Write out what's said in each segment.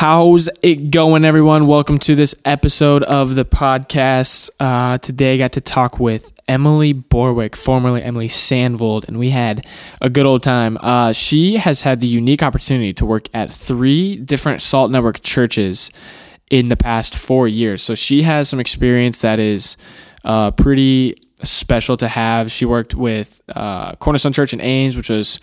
How's it going, everyone? Welcome to this episode of the podcast. Uh, today, I got to talk with Emily Borwick, formerly Emily Sandvold, and we had a good old time. Uh, she has had the unique opportunity to work at three different Salt Network churches in the past four years. So she has some experience that is uh, pretty special to have. She worked with uh, Cornerstone Church in Ames, which was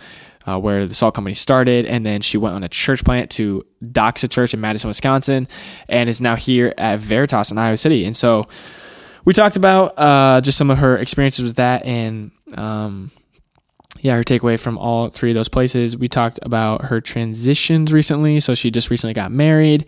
uh, where the salt company started, and then she went on a church plant to Doxa Church in Madison, Wisconsin, and is now here at Veritas in Iowa City. And so we talked about uh, just some of her experiences with that, and um, yeah, her takeaway from all three of those places. We talked about her transitions recently. So she just recently got married.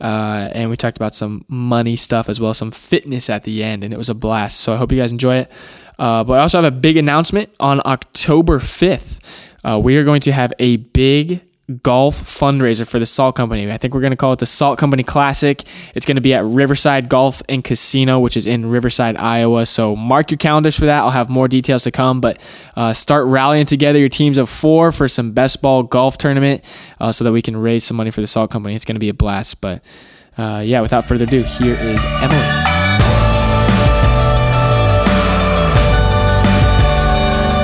Uh, and we talked about some money stuff as well, some fitness at the end. And it was a blast. So I hope you guys enjoy it. Uh, but I also have a big announcement on October 5th. Uh, we are going to have a big golf fundraiser for the Salt Company. I think we're going to call it the Salt Company Classic. It's going to be at Riverside Golf and Casino, which is in Riverside, Iowa. So mark your calendars for that. I'll have more details to come, but uh, start rallying together your teams of four for some best ball golf tournament uh, so that we can raise some money for the Salt Company. It's going to be a blast. But uh, yeah, without further ado, here is Emily.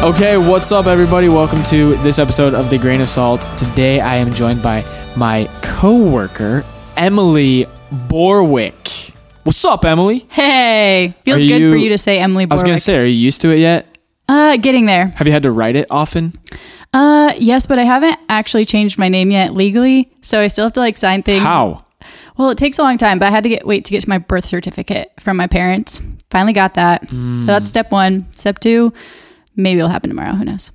Okay, what's up, everybody? Welcome to this episode of The Grain of Salt. Today, I am joined by my coworker, Emily Borwick. What's up, Emily? Hey, feels Are good you- for you to say Emily Borwick. I was gonna say, are you used to it yet? uh, getting there. Have you had to write it often? Uh, yes, but I haven't actually changed my name yet legally, so I still have to like sign things. How? Well, it takes a long time, but I had to get wait to get to my birth certificate from my parents. Finally got that. Mm. So that's step one. Step two, maybe it'll happen tomorrow. Who knows?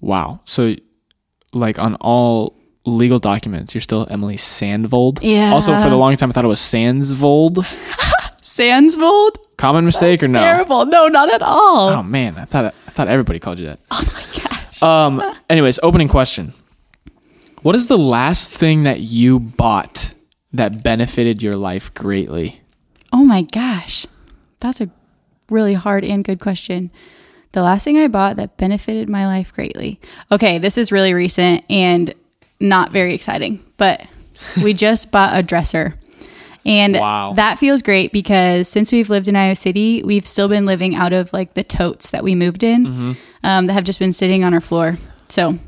Wow. So, like on all legal documents, you're still Emily Sandvold. Yeah. Also, for the long time, I thought it was Sandsvold. Sandsvold? Common mistake or no? Terrible. No, not at all. Oh man, I thought I thought everybody called you that. Oh my gosh. Um. Anyways, opening question. What is the last thing that you bought that benefited your life greatly? Oh my gosh. That's a really hard and good question. The last thing I bought that benefited my life greatly. Okay, this is really recent and not very exciting, but we just bought a dresser. And Wow. that feels great because since we've lived in Iowa City, we've still been living out of like the totes that we moved in um, that have just been sitting on our floor. So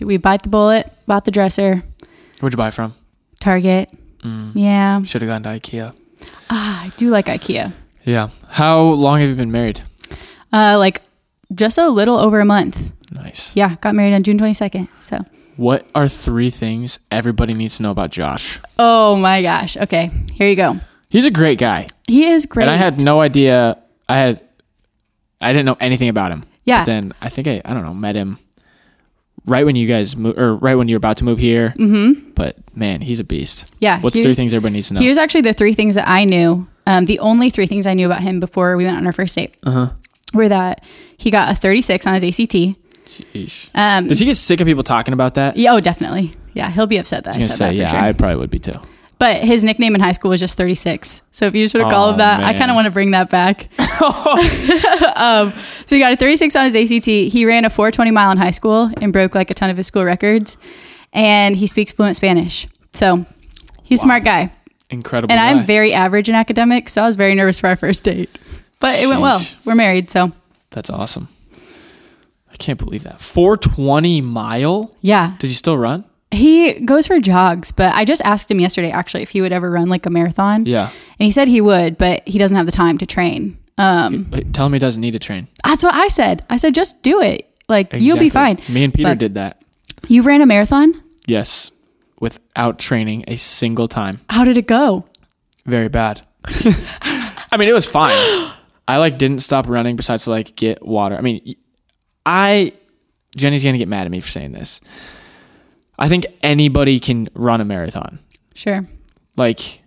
we bite the bullet, bought the dresser, Where'd you buy it from? Target. Yeah. Should have gone to IKEA. Ah, I do like IKEA. Yeah. How long have you been married? Uh, like just a little over a month. Nice. Yeah, got married on June 22nd. So, What are three things everybody needs to know about Josh? oh my gosh. Okay, here you go. He's a great guy, He is great. and I had no idea. I had, I didn't know anything about him. Yeah. But then I think I, I don't know, met him right when you guys move, or right when you're about to move here. Mm-hmm. But man, he's a beast. Yeah, What's three things everybody needs to know? Here's actually the three things that I knew. Um, the only three things I knew about him before we went on our first date Uh-huh. Were that he got a 36 on his ACT. Sheesh. Um, Does he get sick of people talking about that? yeah, oh, definitely. Yeah, he'll be upset that I, I said say, that yeah, sure. I probably would be too. but his nickname in high school was just 36. So if you just want to call Oh, him that, I kind of want to bring that back. um, so he got a 36 on his ACT. He ran a 420 mile in high school and broke like a ton of his school records. And he speaks fluent Spanish. So he's a smart guy. Incredible. And guy. I'm very average in academics. So I was very nervous for our first date. But it went well. Sheesh. We're married. So That's awesome. I can't believe that. 420 mile? yeah, Did you still run? he goes for jogs. But I just asked him yesterday actually if he would ever run like a marathon. Yeah. And he said he would, but he doesn't have the time to train. Um, Wait, Tell him he doesn't need to train. That's what I said. I said, just do it. Like you'll be fine. Exactly. Me and Peter But did that. You ran a marathon. Yes. Without training a single time. How did it go? Very bad. I mean, it was fine. I like didn't stop running besides to like get water. I mean, I Jenny's gonna get mad at me for saying this. I think anybody can run a marathon. Sure. Like,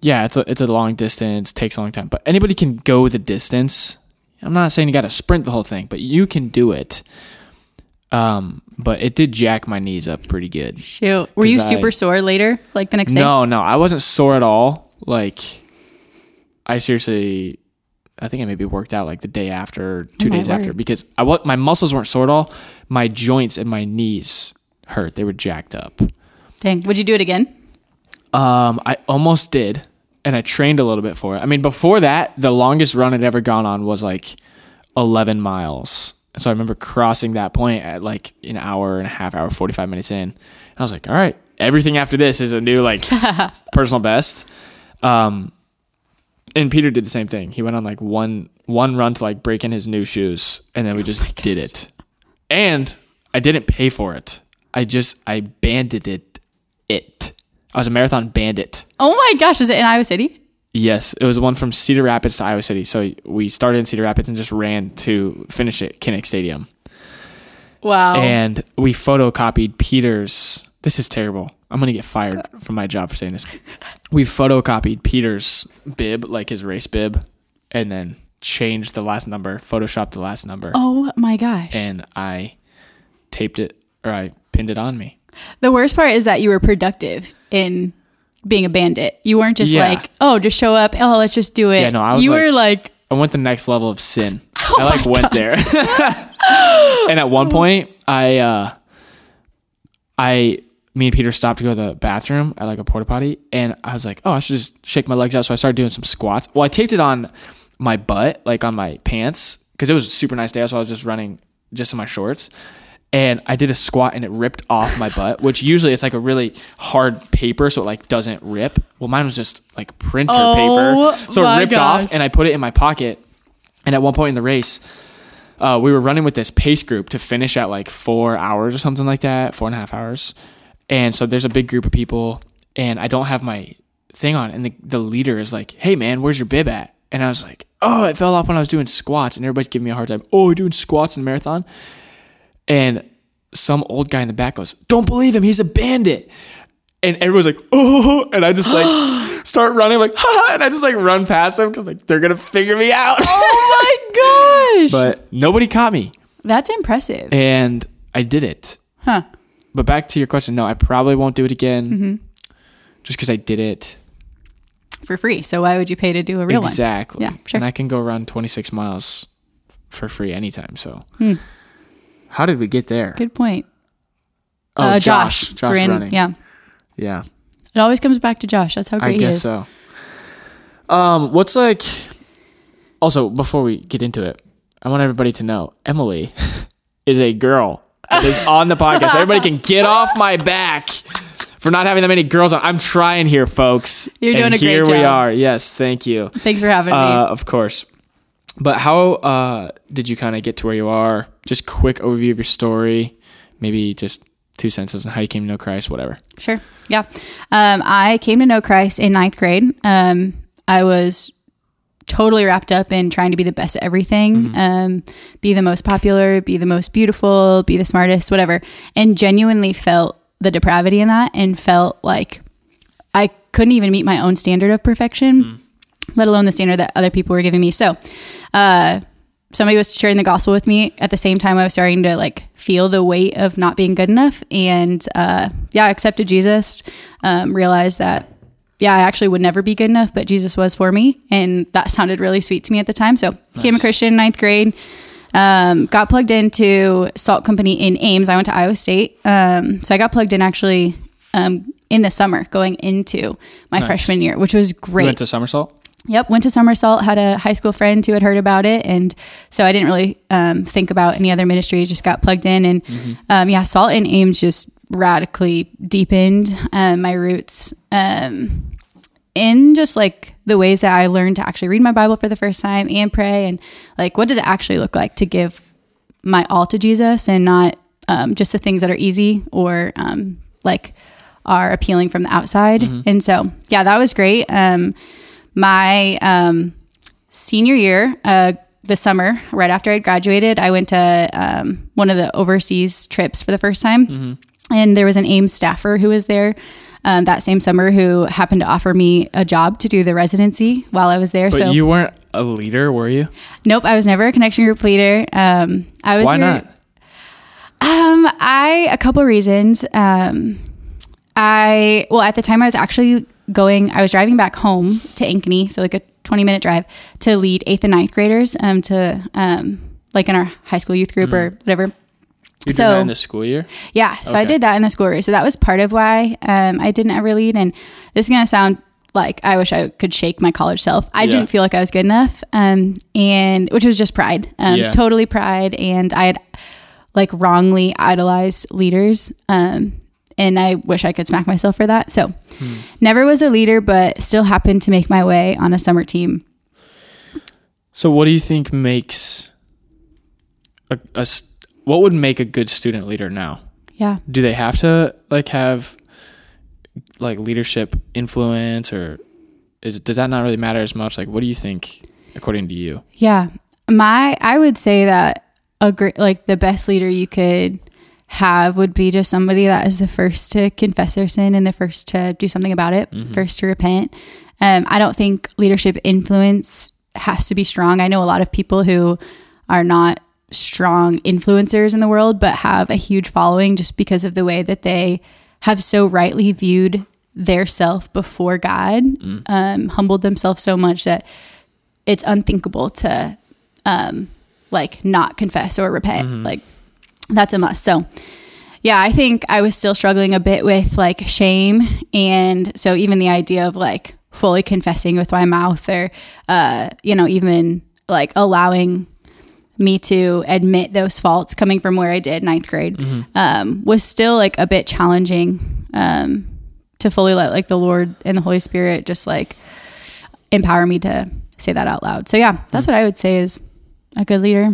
yeah, it's a it's a long distance, takes a long time, but anybody can go the distance. I'm not saying you got to sprint the whole thing, but you can do it. Um, but it did jack my knees up pretty good. Shoot. Were you 'Cause I- super sore later, like the next day? No, no, I wasn't sore at all. Like, I seriously, I think I maybe worked out like the day after, two Oh, days after, because I wa- my muscles weren't sore at all. My joints and my knees hurt; they were jacked up. Dang. Would you do it again? Um, I almost did, and I trained a little bit for it. I mean, before that, the longest run I'd ever gone on was like 11 miles. So I remember crossing that point at like an hour and a half, hour, 45 minutes in. And I was like, all right, everything after this is a new like personal best. Um, and Peter did the same thing. He went on like one one run to like break in his new shoes, and then we oh just did it. And I didn't pay for it. I just I banded it. I was a marathon bandit. Oh my gosh, was it in Iowa City? Yes, it was one from Cedar Rapids to Iowa City. So we started in Cedar Rapids and just ran to finish at Kinnick Stadium. Wow. And we photocopied Peter's. This is terrible. I'm gonna get fired from my job for saying this. We photocopied Peter's bib, like his race bib, and then changed the last number, photoshopped the last number, oh my gosh. and I taped it or I pinned it on me. The worst part is that you were productive in being a bandit. You weren't just Yeah. like, oh, just show up. Oh, let's just do it. Yeah, no, I was you were like- like, I went the next level of sin. Oh I like went there. and at one point, I, uh, I, me and Peter stopped to go to the bathroom at like a porta potty, and I was like, oh, I should just shake my legs out. So I started doing some squats. Well, I taped it on my butt, like on my pants, because it was a super nice day. So I was just running just in my shorts. And I did a squat and it ripped off my butt, which usually it's like a really hard paper, so it like doesn't rip. Well, mine was just like printer Oh paper, so it ripped gosh. off, and I put it in my pocket. And at one point in the race, uh, we were running with this pace group to finish at like four hours or something like that, four and a half hours. And so there's a big group of people, and I don't have my thing on. And the, the leader is like, hey, man, where's your bib at? And I was like, oh, it fell off when I was doing squats. And everybody's giving me a hard time. Oh, you're doing squats in the marathon? And some old guy in the back goes, don't believe him. He's a bandit. And everyone's like, oh, and I just like start running like, ha, and I just like run past them because like they're gonna figure me out. oh my gosh. but nobody caught me, That's impressive. and I did it. Huh. But back to your question, no, I probably won't do it again, just because I did it For free. So why would you pay to do a real one? exactly. Yeah, sure. And I can go run 26 miles for free anytime. So, Hmm. how did we get there? Good point. Oh, uh, Josh, Josh. Running. Yeah. yeah. It always comes back to Josh. That's how great I he is. so. Um, what's like? Also, before we get into it, I want everybody to know Emily is a girl is on the podcast. Everybody can get off my back for not having that many girls on. I'm trying here, folks. You're doing and a great here we are. Yes, thank you. Thanks for having Uh, me. of course. But how uh, did you kind of get to where you are? Just quick overview of your story. Maybe just two sentences on how you came to know Christ. Whatever. Sure. Yeah. Um, I came to know Christ in ninth grade. Um, I was totally wrapped up in trying to be the best at everything, um, be the most popular, be the most beautiful, be the smartest, whatever, and genuinely felt the depravity in that and felt like I couldn't even meet my own standard of perfection, let alone the standard that other people were giving me. So, uh, somebody was sharing the gospel with me at the same time I was starting to like feel the weight of not being good enough. And uh, yeah, I accepted Jesus, um, realized that, yeah, I actually would never be good enough, but Jesus was for me. And that sounded really sweet to me at the time. So became a Christian in ninth grade. Um, got plugged into Salt Company in Ames. I went to Iowa State. Um, so I got plugged in actually um, in the summer going into my freshman year, which was You great. went to Somersault. Yep, went to Somersault, had a high school friend who had heard about it. And so I didn't really um, think about any other ministry, just got plugged in. And um, yeah, Salt and Ames just radically deepened um, my roots um, in just like the ways that I learned to actually read my Bible for the first time and pray. And like, what does it actually look like to give my all to Jesus and not um, just the things that are easy or um, like are appealing from the outside. And so, yeah, that was great. Um, my um, senior year, uh, the summer, right after I graduated, I went to um, one of the overseas trips for the first time. And there was an Ames staffer who was there um, that same summer who happened to offer me a job to do the residency while I was there. But so, you weren't a leader, were you? nope, I was never a connection group leader. Um, I was Why your- not? um, I a couple reasons. Um, I well at the time I was actually going. I was driving back home to Ankeny, so like a twenty minute drive to lead eighth and ninth graders. Um, to um, like in our high school youth group or whatever. You did So- that in the school year? Yeah, so I did that in the school year. So that was part of why um, I didn't ever lead. And this is gonna sound like I wish I could shake my college self. I Yeah. didn't feel like I was good enough, um, and which was just pride, um, Yeah. totally pride. And I had like wrongly idolized leaders, um, and I wish I could smack myself for that. So Hmm. never was a leader, but still happened to make my way on a summer team. So, what do you think makes a, a what would make a good student leader now? Yeah. Do they have to like have like leadership influence, or is does that not really matter as much? Like, what do you think, according to you? Yeah. My I would say that a great like the best leader you could have would be just somebody that is the first to confess their sin and the first to do something about it, first to repent. Um, I don't think leadership influence has to be strong. I know a lot of people who are not strong influencers in the world, but have a huge following just because of the way that they have so rightly viewed their self before God, um, humbled themselves so much that it's unthinkable to um like not confess or repent. Like that's a must. So yeah i think i was still struggling a bit with like shame and so even the idea of like fully confessing with my mouth or uh you know even like allowing me to admit those faults coming from where i did ninth grade um was still like a bit challenging um to fully let like the lord and the holy spirit just like empower me to say that out loud. So yeah, that's what I would say is a good leader.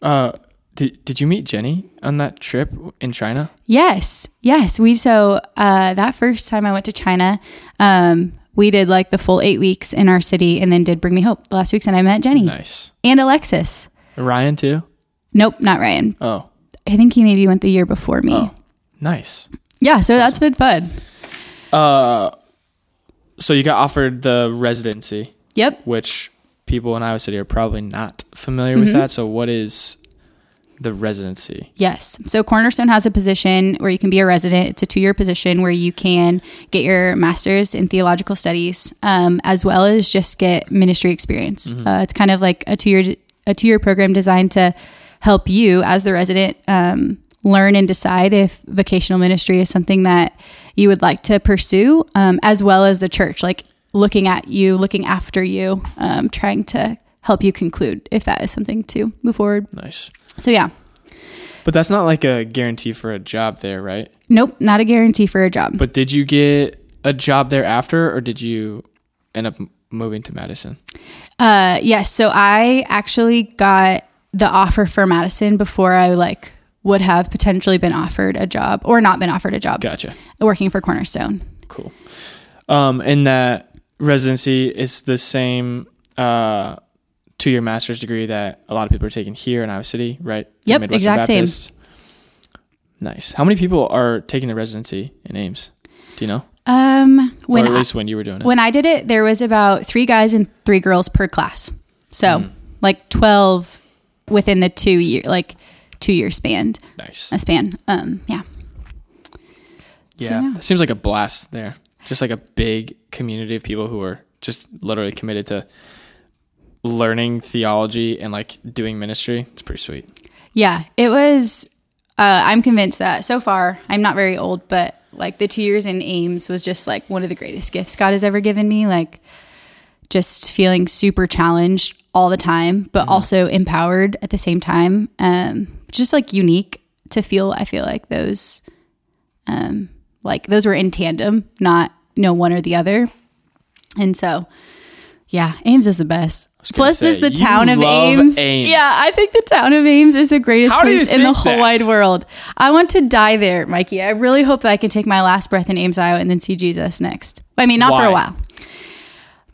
Uh, did did you meet Jenny on that trip in China? Yes, yes. We so uh, that first time I went to China, um, we did like the full eight weeks in our city, and then did Bring Me Hope the last weeks, and I met Jenny Nice. and Alexis. Ryan too. Nope, not Ryan. Oh, I think he maybe went the year before me. Oh. nice. Yeah, so that's been fun. Uh, so you got offered the residency. Yep. which people in Iowa City are probably not familiar Mm-hmm. with that. So, what is the residency? Yes. So Cornerstone has a position where you can be a resident. It's a two year position where you can get your master's in theological studies, um, as well as just get ministry experience. Uh, it's kind of like a two year a two year program designed to help you as the resident um, learn and decide if vocational ministry is something that you would like to pursue, um, as well as the church, like looking at you, looking after you, um, trying to help you conclude if that is something to move forward. Nice. So yeah. But that's not like a guarantee for a job there, right? Nope, not a guarantee for a job. But did you get a job there after, or did you end up moving to Madison? Uh, yes. So I actually got the offer for Madison before I like would have potentially been offered a job or not been offered a job Gotcha. working for Cornerstone. Cool. Um, and that residency is the same uh, two year master's degree that a lot of people are taking here in Iowa City, right? Yep, Midwestern exact same. Baptist. Nice. How many people are taking the residency in Ames? Do you know? Um, when or at I, least when you were doing it. when I did it, there was about three guys and three girls per class. So Hmm. like twelve within the two year like two year span nice. a span. Um, yeah. Yeah, yeah. It seems like a blast there. Just like a big community of people who are just literally committed to learning theology and like doing ministry. It's pretty sweet. Yeah, it was. Uh, I'm convinced that so far, I'm not very old, but like the two years in Ames was just like one of the greatest gifts God has ever given me. Like just feeling super challenged all the time, but also empowered at the same time. Um, just like unique to feel. I feel like those, um, like those were in tandem, not you know one or the other. And so, yeah, Ames is the best. Plus, there's say, the you town of Ames. Ames. Yeah, I think the town of Ames is the greatest How place in the whole that? wide world. I want to die there, Mikey. I really hope that I can take my last breath in Ames, Iowa, and then see Jesus next. I mean, not for a while.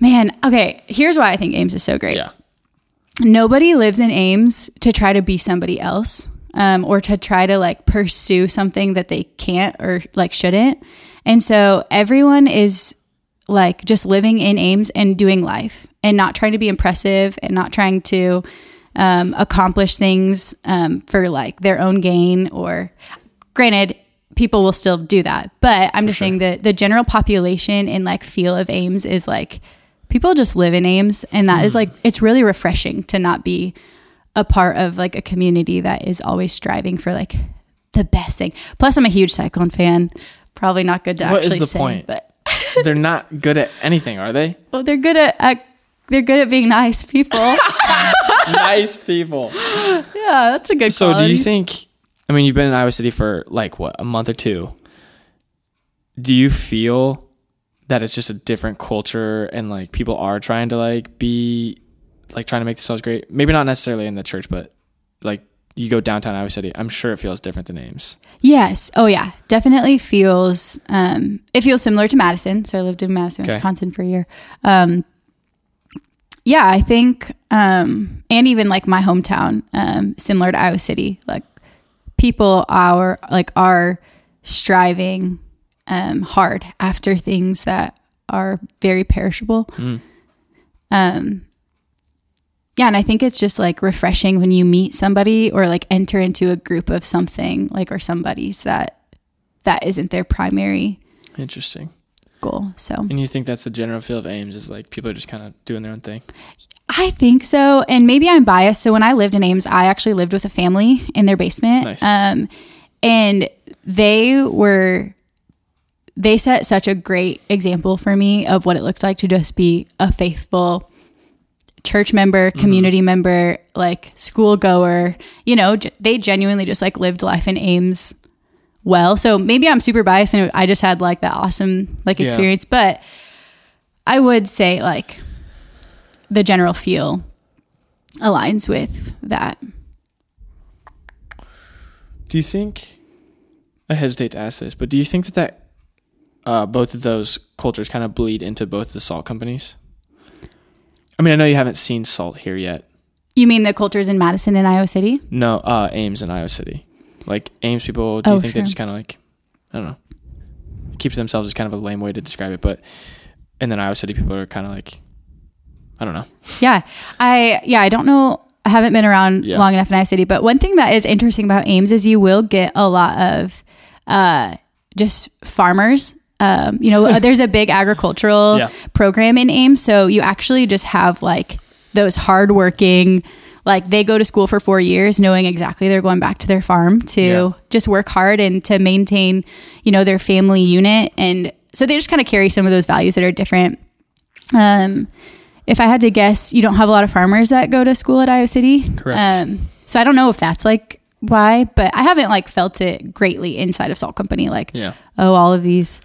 Man, okay, here's why I think Ames is so great Yeah. nobody lives in Ames to try to be somebody else um, or to try to like pursue something that they can't or like shouldn't. And so everyone is like just living in Ames and doing life and not trying to be impressive and not trying to um, accomplish things um, for like their own gain or granted people will still do that but i'm just saying that the general population and like feel of ames is like people just live in ames and that is like it's really refreshing to not be a part of like a community that is always striving for like the best thing. Plus, I'm a huge Cyclone fan. Probably not good to What actually the say, point? but They're not good at anything, are they? well, they're good at, at they're good at being nice people. nice people. yeah, that's a good. So, do you think? I mean, you've been in Iowa City for like what a month or two. Do you feel that it's just a different culture and like people are trying to like be like trying to make themselves great? Maybe not necessarily in the church, but like you go downtown Iowa City, I'm sure it feels different than Ames. Yes. Oh yeah. Definitely feels um it feels similar to Madison. So I lived in Madison, Okay. Wisconsin for a year. Um yeah, I think um and even like my hometown, um, similar to Iowa City, like people are like are striving um hard after things that are very perishable. Um yeah, and I think it's just like refreshing when you meet somebody or like enter into a group of something like or somebody's that that isn't their primary Interesting. goal. So And you think that's the general feel of Ames is like people are just kind of doing their own thing. I think so, and maybe I'm biased. So when I lived in Ames, I actually lived with a family in their basement, Nice. um, and they were they set such a great example for me of what it looks like to just be a faithful church member, community member, like school goer. You know, j- they genuinely just like lived life in Ames well. So maybe I'm super biased and I just had like that awesome like Yeah. experience, but I would say like the general feel aligns with that. Do you think? I hesitate to ask this, but do you think that that uh, both of those cultures kind of bleed into both the salt companies? I mean, I know you haven't seen salt here yet. You mean the cultures in Madison and Iowa City? No, uh, Ames and Iowa City. Like Ames people, do you Oh, think they sure. just kind of like, I don't know, keep to themselves is kind of a lame way to describe it, but and then Iowa City people are kind of like, I don't know. Yeah. I yeah, I don't know. I haven't been around Yeah. long enough in Iowa City, but one thing that is interesting about Ames is you will get a lot of uh, just farmers. Um, you know, there's a big agricultural Yeah. program in Ames, so you actually just have like those hardworking. Like they go to school for four years, knowing exactly they're going back to their farm to Yeah. just work hard and to maintain, you know, their family unit, and so they just kind of carry some of those values that are different. Um, if I had to guess, you don't have a lot of farmers that go to school at Iowa City. Correct. Um, so I don't know if that's like why, but I haven't like felt it greatly inside of Salt Company. Like, Yeah. oh, all of these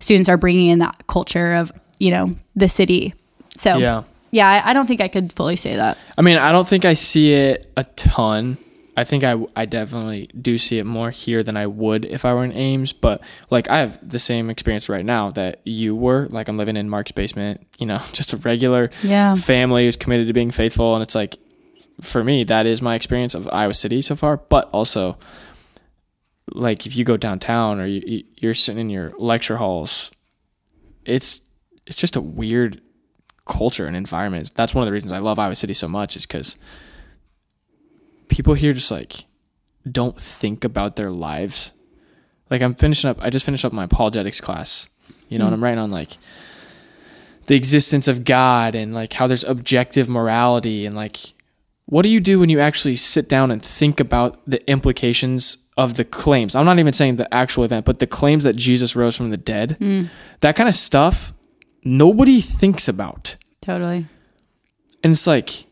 students are bringing in that culture of you know the city. So Yeah. yeah, I, I don't think I could fully say that. I mean, I don't think I see it a ton. I think I, I definitely do see it more here than I would if I were in Ames. But like, I have the same experience right now that you were. Like, I'm living in Mark's basement, you know, just a regular Yeah. family who's committed to being faithful. And it's like, for me, that is my experience of Iowa City so far. But also, like, if you go downtown or you, you- you're sitting in your lecture halls, it's it's just a weird culture and environment. That's one of the reasons I love Iowa City so much is because people here just like don't think about their lives. Like I'm finishing up, I just finished up my apologetics class, you know, and I'm mm. writing on like the existence of God and like how there's objective morality and like what do you do when you actually sit down and think about the implications of the claims? I'm not even saying the actual event, but the claims that Jesus rose from the dead. Hmm. That kind of stuff nobody thinks about. Totally. And it's like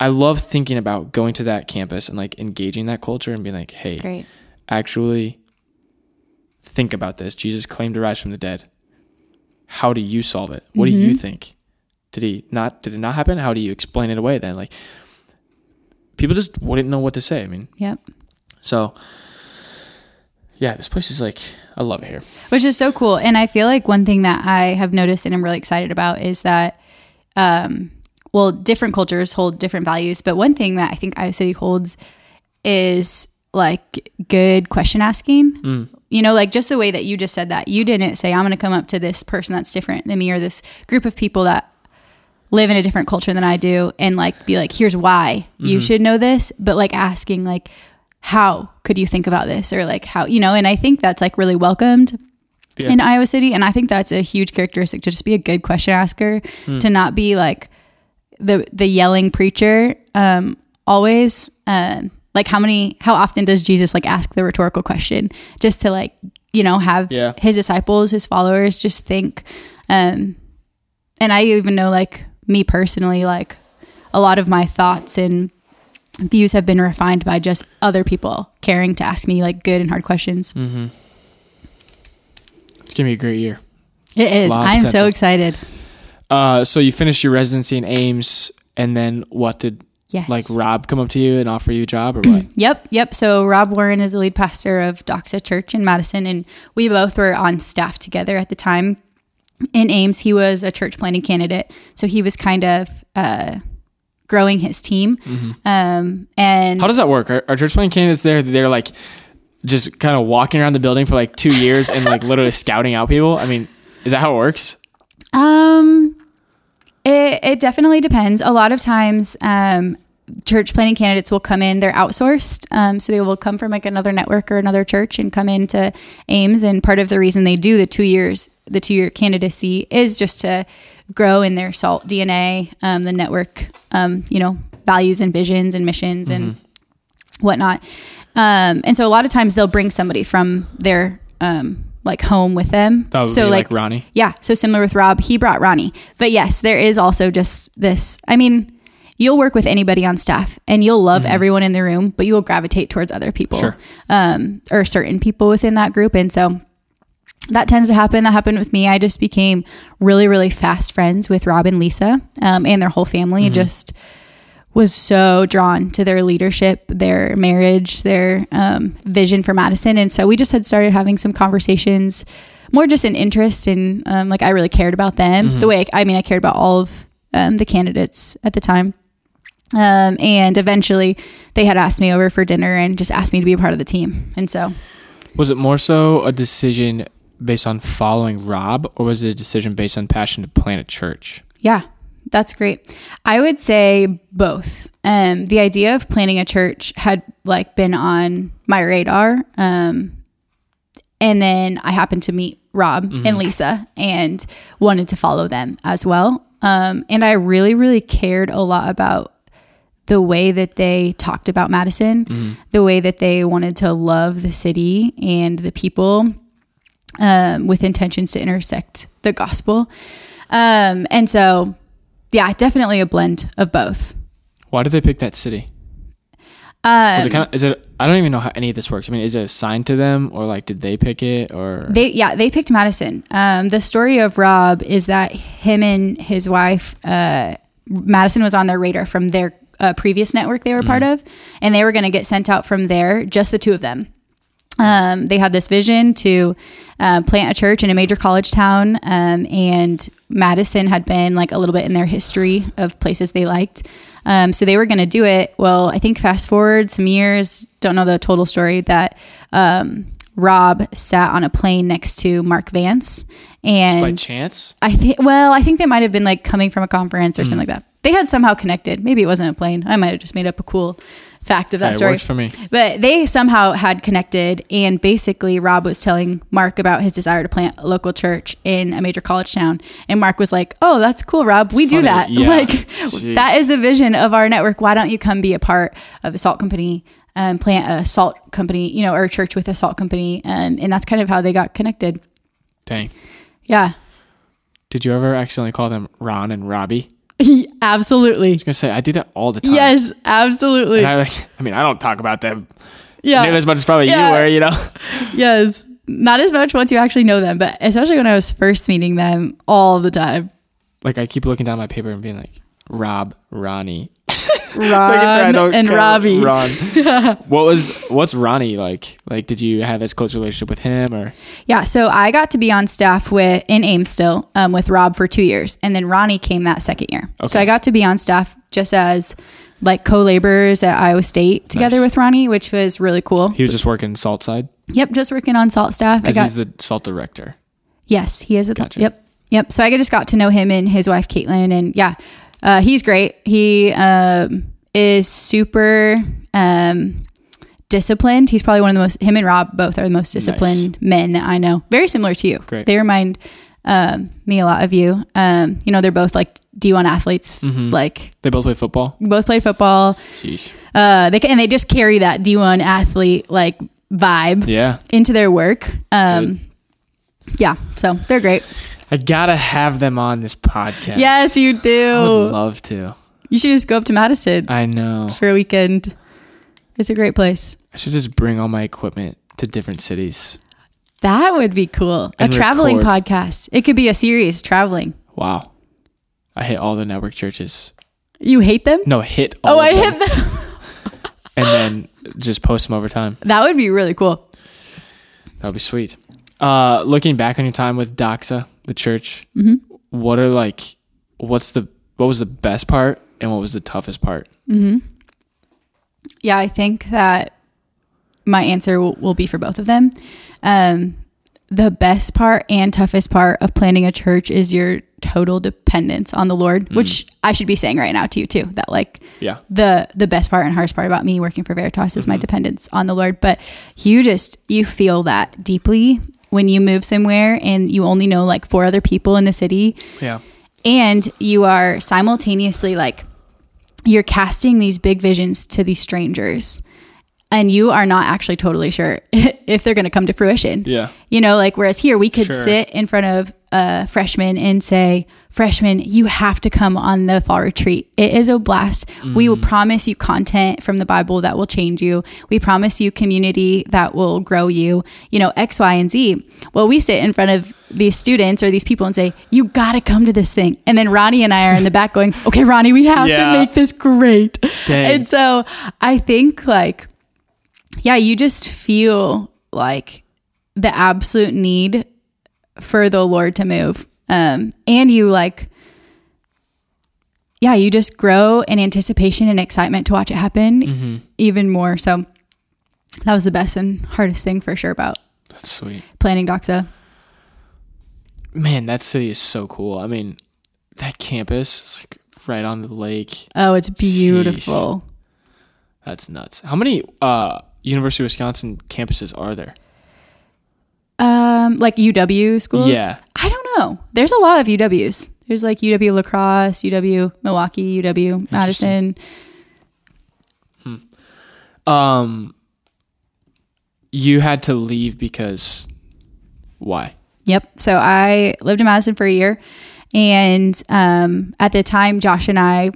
I love thinking about going to that campus and like engaging that culture and being like, "Hey, actually think about this. Jesus claimed to rise from the dead. How do you solve it? What do you mm-hmm. think? Did he not did it not happen? How do you explain it away then? Like people just wouldn't know what to say. I mean, Yep. So yeah, this place is like I love it here. which is so cool. And I feel like one thing that I have noticed and I'm really excited about is that, um, well, different cultures hold different values, but one thing that I think Iowa City holds is like good question asking. You know, like just the way that you just said that. You didn't say, I'm going to come up to this person that's different than me or this group of people that live in a different culture than I do and like be like, here's why you should know this, but like asking like, how could you think about this or like how you know and i think that's like really welcomed Yeah. in iowa city and i think that's a huge characteristic to just be a good question asker Hmm. to not be like the the yelling preacher um always um, like how many how often does Jesus like ask the rhetorical question just to like you know have Yeah. his disciples, his followers just think um and I even know like me personally like a lot of my thoughts and views have been refined by just other people caring to ask me like good and hard questions. Mm-hmm. It's gonna be a great year. It is. I'm so excited. Uh, so you finished your residency in Ames, and then what did Yes. like Rob come up to you and offer you a job or what? Yep, yep. So Rob Warren is the lead pastor of Doxa Church in Madison, and we both were on staff together at the time. In Ames, he was a church planting candidate, so he was kind of uh, growing his team. Um, and How does that work? Are, are church planting candidates there? They're like just kind of walking around the building for like two years and like literally scouting out people. I mean, is that how it works? Um, it, it definitely depends. A lot of times, um, church planting candidates will come in, they're outsourced. Um, so they will come from like another network or another church and come into Ames. And part of the reason they do the two years, the two year candidacy is just to grow in their SALT DNA, um, the network, um, you know, values and visions and missions and whatnot. Um, and so a lot of times they'll bring somebody from their, um, like home with them. So like, like Ronnie. yeah, so similar with Rob, he brought Ronnie. But yes, there is also just this. I mean, you'll work with anybody on staff and you'll love everyone in the room, but you will gravitate towards other people Sure. um, or certain people within that group. And so that tends to happen. That happened with me. I just became really, really fast friends with Rob and Lisa um, and their whole family. Just was so drawn to their leadership, their marriage, their um, vision for Madison. And so we just had started having some conversations, more just an interest in, um, like, I really cared about them the way I, I mean, I cared about all of um, the candidates at the time. Um, and eventually they had asked me over for dinner and just asked me to be a part of the team. And so, Was it more so a decision based on following Rob, or was it a decision based on passion to plant a church? Yeah, that's great. I would say both. Um, the idea of planning a church had like been on my radar. Um, and then I happened to meet Rob and Lisa and wanted to follow them as well. Um, and I really, really cared a lot about the way that they talked about Madison, the way that they wanted to love the city and the people um, with intentions to intersect the gospel. Um, and so, yeah, definitely a blend of both. Why did they pick that city? Um, Is it kind of? Is it? I don't even know how any of this works. I mean, is it assigned to them, or like did they pick it, or They yeah, they picked Madison. Um, the story of Rob is that him and his wife, uh, Madison was on their radar from their uh, previous network they were part of, and they were going to get sent out from there, just the two of them. Um, they had this vision to uh, plant a church in a major college town, um, and Madison had been like a little bit in their history of places they liked. Um, so they were going to do it. Well, I think fast forward some years, don't know the total story, that um, Rob sat on a plane next to Mark Vance. just by And chance? I think, well, I think they might have been like coming from a conference or something like that. They had somehow connected. Maybe it wasn't a plane. I might have just made up a cool fact of that Hey, it story. works for me. But they somehow had connected, and basically, Rob was telling Mark about his desire to plant a local church in a major college town. And Mark was like, Oh, that's cool, Rob. We do that. Yeah. Like, Jeez. that is a vision of our network. Why don't you come be a part of the salt company? Um, plant a salt company, you know, or a church with a salt company, um, and that's kind of how they got connected. Dang. Yeah, Did you ever accidentally call them Ron and Robbie? absolutely. I was gonna say I do that all the time. Yes, absolutely. And I like. I mean, I don't talk about them yeah, nearly as much as probably Yeah. you were. You know. yes. Not as much once you actually know them, but especially when I was first meeting them all the time. Like I keep looking down my paper and being like, Rob, Ronnie, Ron Making sure I and call Robbie. Ron. what was what's Ronnie like? Like, did you have as close relationship with him or? Yeah, so I got to be on staff with in Ames still um, with Rob for two years, and then Ronnie came that second year. So I got to be on staff just as like co-laborers at Iowa State together Nice. with Ronnie, which was really cool. He was just working salt side Yep, just working on salt staff. Because got he's the salt director. yes, he is. A, Gotcha. Yep, yep. So I just got to know him and his wife Caitlin, and yeah, uh, he's great. He um, is super um, disciplined. He's probably one of the most. Him and Rob both are the most disciplined men that I know. Very similar to you. Great. They remind um, me a lot of you. Um, you know, they're both like D1 athletes. Mm-hmm. Like They both play football. both played football. Sheesh. Uh, they and they just carry that D1 athlete like vibe Yeah. into their work. Um, yeah, so they're great. I gotta have them on this podcast. Yes, you do. I would love to. You should just go up to Madison I know. for a weekend. It's a great place. I should just bring all my equipment to different cities. That would be cool. A traveling record. podcast. It could be a series traveling. Wow. I hit all the network churches. You hate them? No, hit all Oh, I them, hit them. and then just post them over time. That would be really cool. That would be sweet. Uh, looking back on your time with Doxa, the church, Mm-hmm. what are like, what's the, what was the best part and what was the toughest part? Yeah, I think that my answer will, will be for both of them. Um, the best part and toughest part of planning a church is your total dependence on the Lord, which I should be saying right now to you too. That like Yeah. the the best part and hardest part about me working for Veritas is my dependence on the Lord. But you just you feel that deeply when you move somewhere and you only know like four other people in the city Yeah. and you are simultaneously like you're casting these big visions to these strangers and you are not actually totally sure if they're going to come to fruition Yeah. you know like whereas here we could Sure. sit in front of a freshman and say freshman you have to come on the fall retreat it is a blast we Mm. will promise you content from the bible that will change you we promise you community that will grow you you know x y and z well we sit in front of these students or these people and say you got to come to this thing and then ronnie and i are in the back going okay ronnie we have Yeah. to make this great Dang. and so i think like yeah, you just feel like the absolute need for the Lord to move. Um, and you like, yeah, you just grow in anticipation and excitement to watch it happen even more. So that was the best and hardest thing for sure about That's sweet. planning Doxa. Man, that city is so cool. I mean, that campus is like right on the lake. Oh, it's beautiful. That's nuts. How many uh, University of Wisconsin campuses are there? Um, like UW schools? Yeah. I don't know. There's a lot of UWs. There's like UW La Crosse, UW Milwaukee, UW Madison. Um, you had to leave because why? Yep. So I lived in Madison for a year. And um, at the time, Josh and I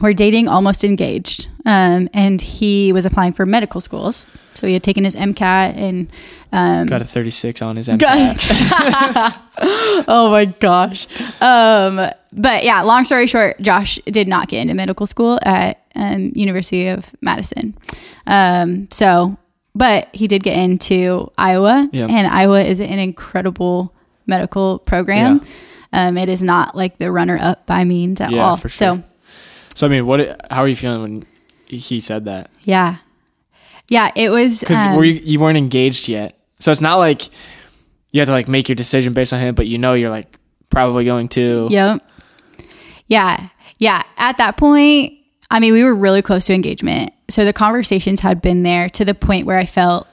were dating, almost engaged. Um, and he was applying for medical schools. So he had taken his MCAT and. Um, Got a 36 on his MCAT. oh my gosh. Um, but yeah, long story short, Josh did not get into medical school at um, University of Madison. Um, so, but he did get into Iowa, Yep. and Iowa is an incredible medical program. Um, it is not like the runner up by means at Yeah, all. for sure. So, So I mean, what? How are you feeling when he said that? yeah. Yeah, it was. Because um, were you you weren't engaged yet, so it's not like you have to like make your decision based on him, but you know you're like probably going to. Yep. Yeah. Yeah. At that point, I mean, we were really close to engagement. So the conversations had been there to the point where I felt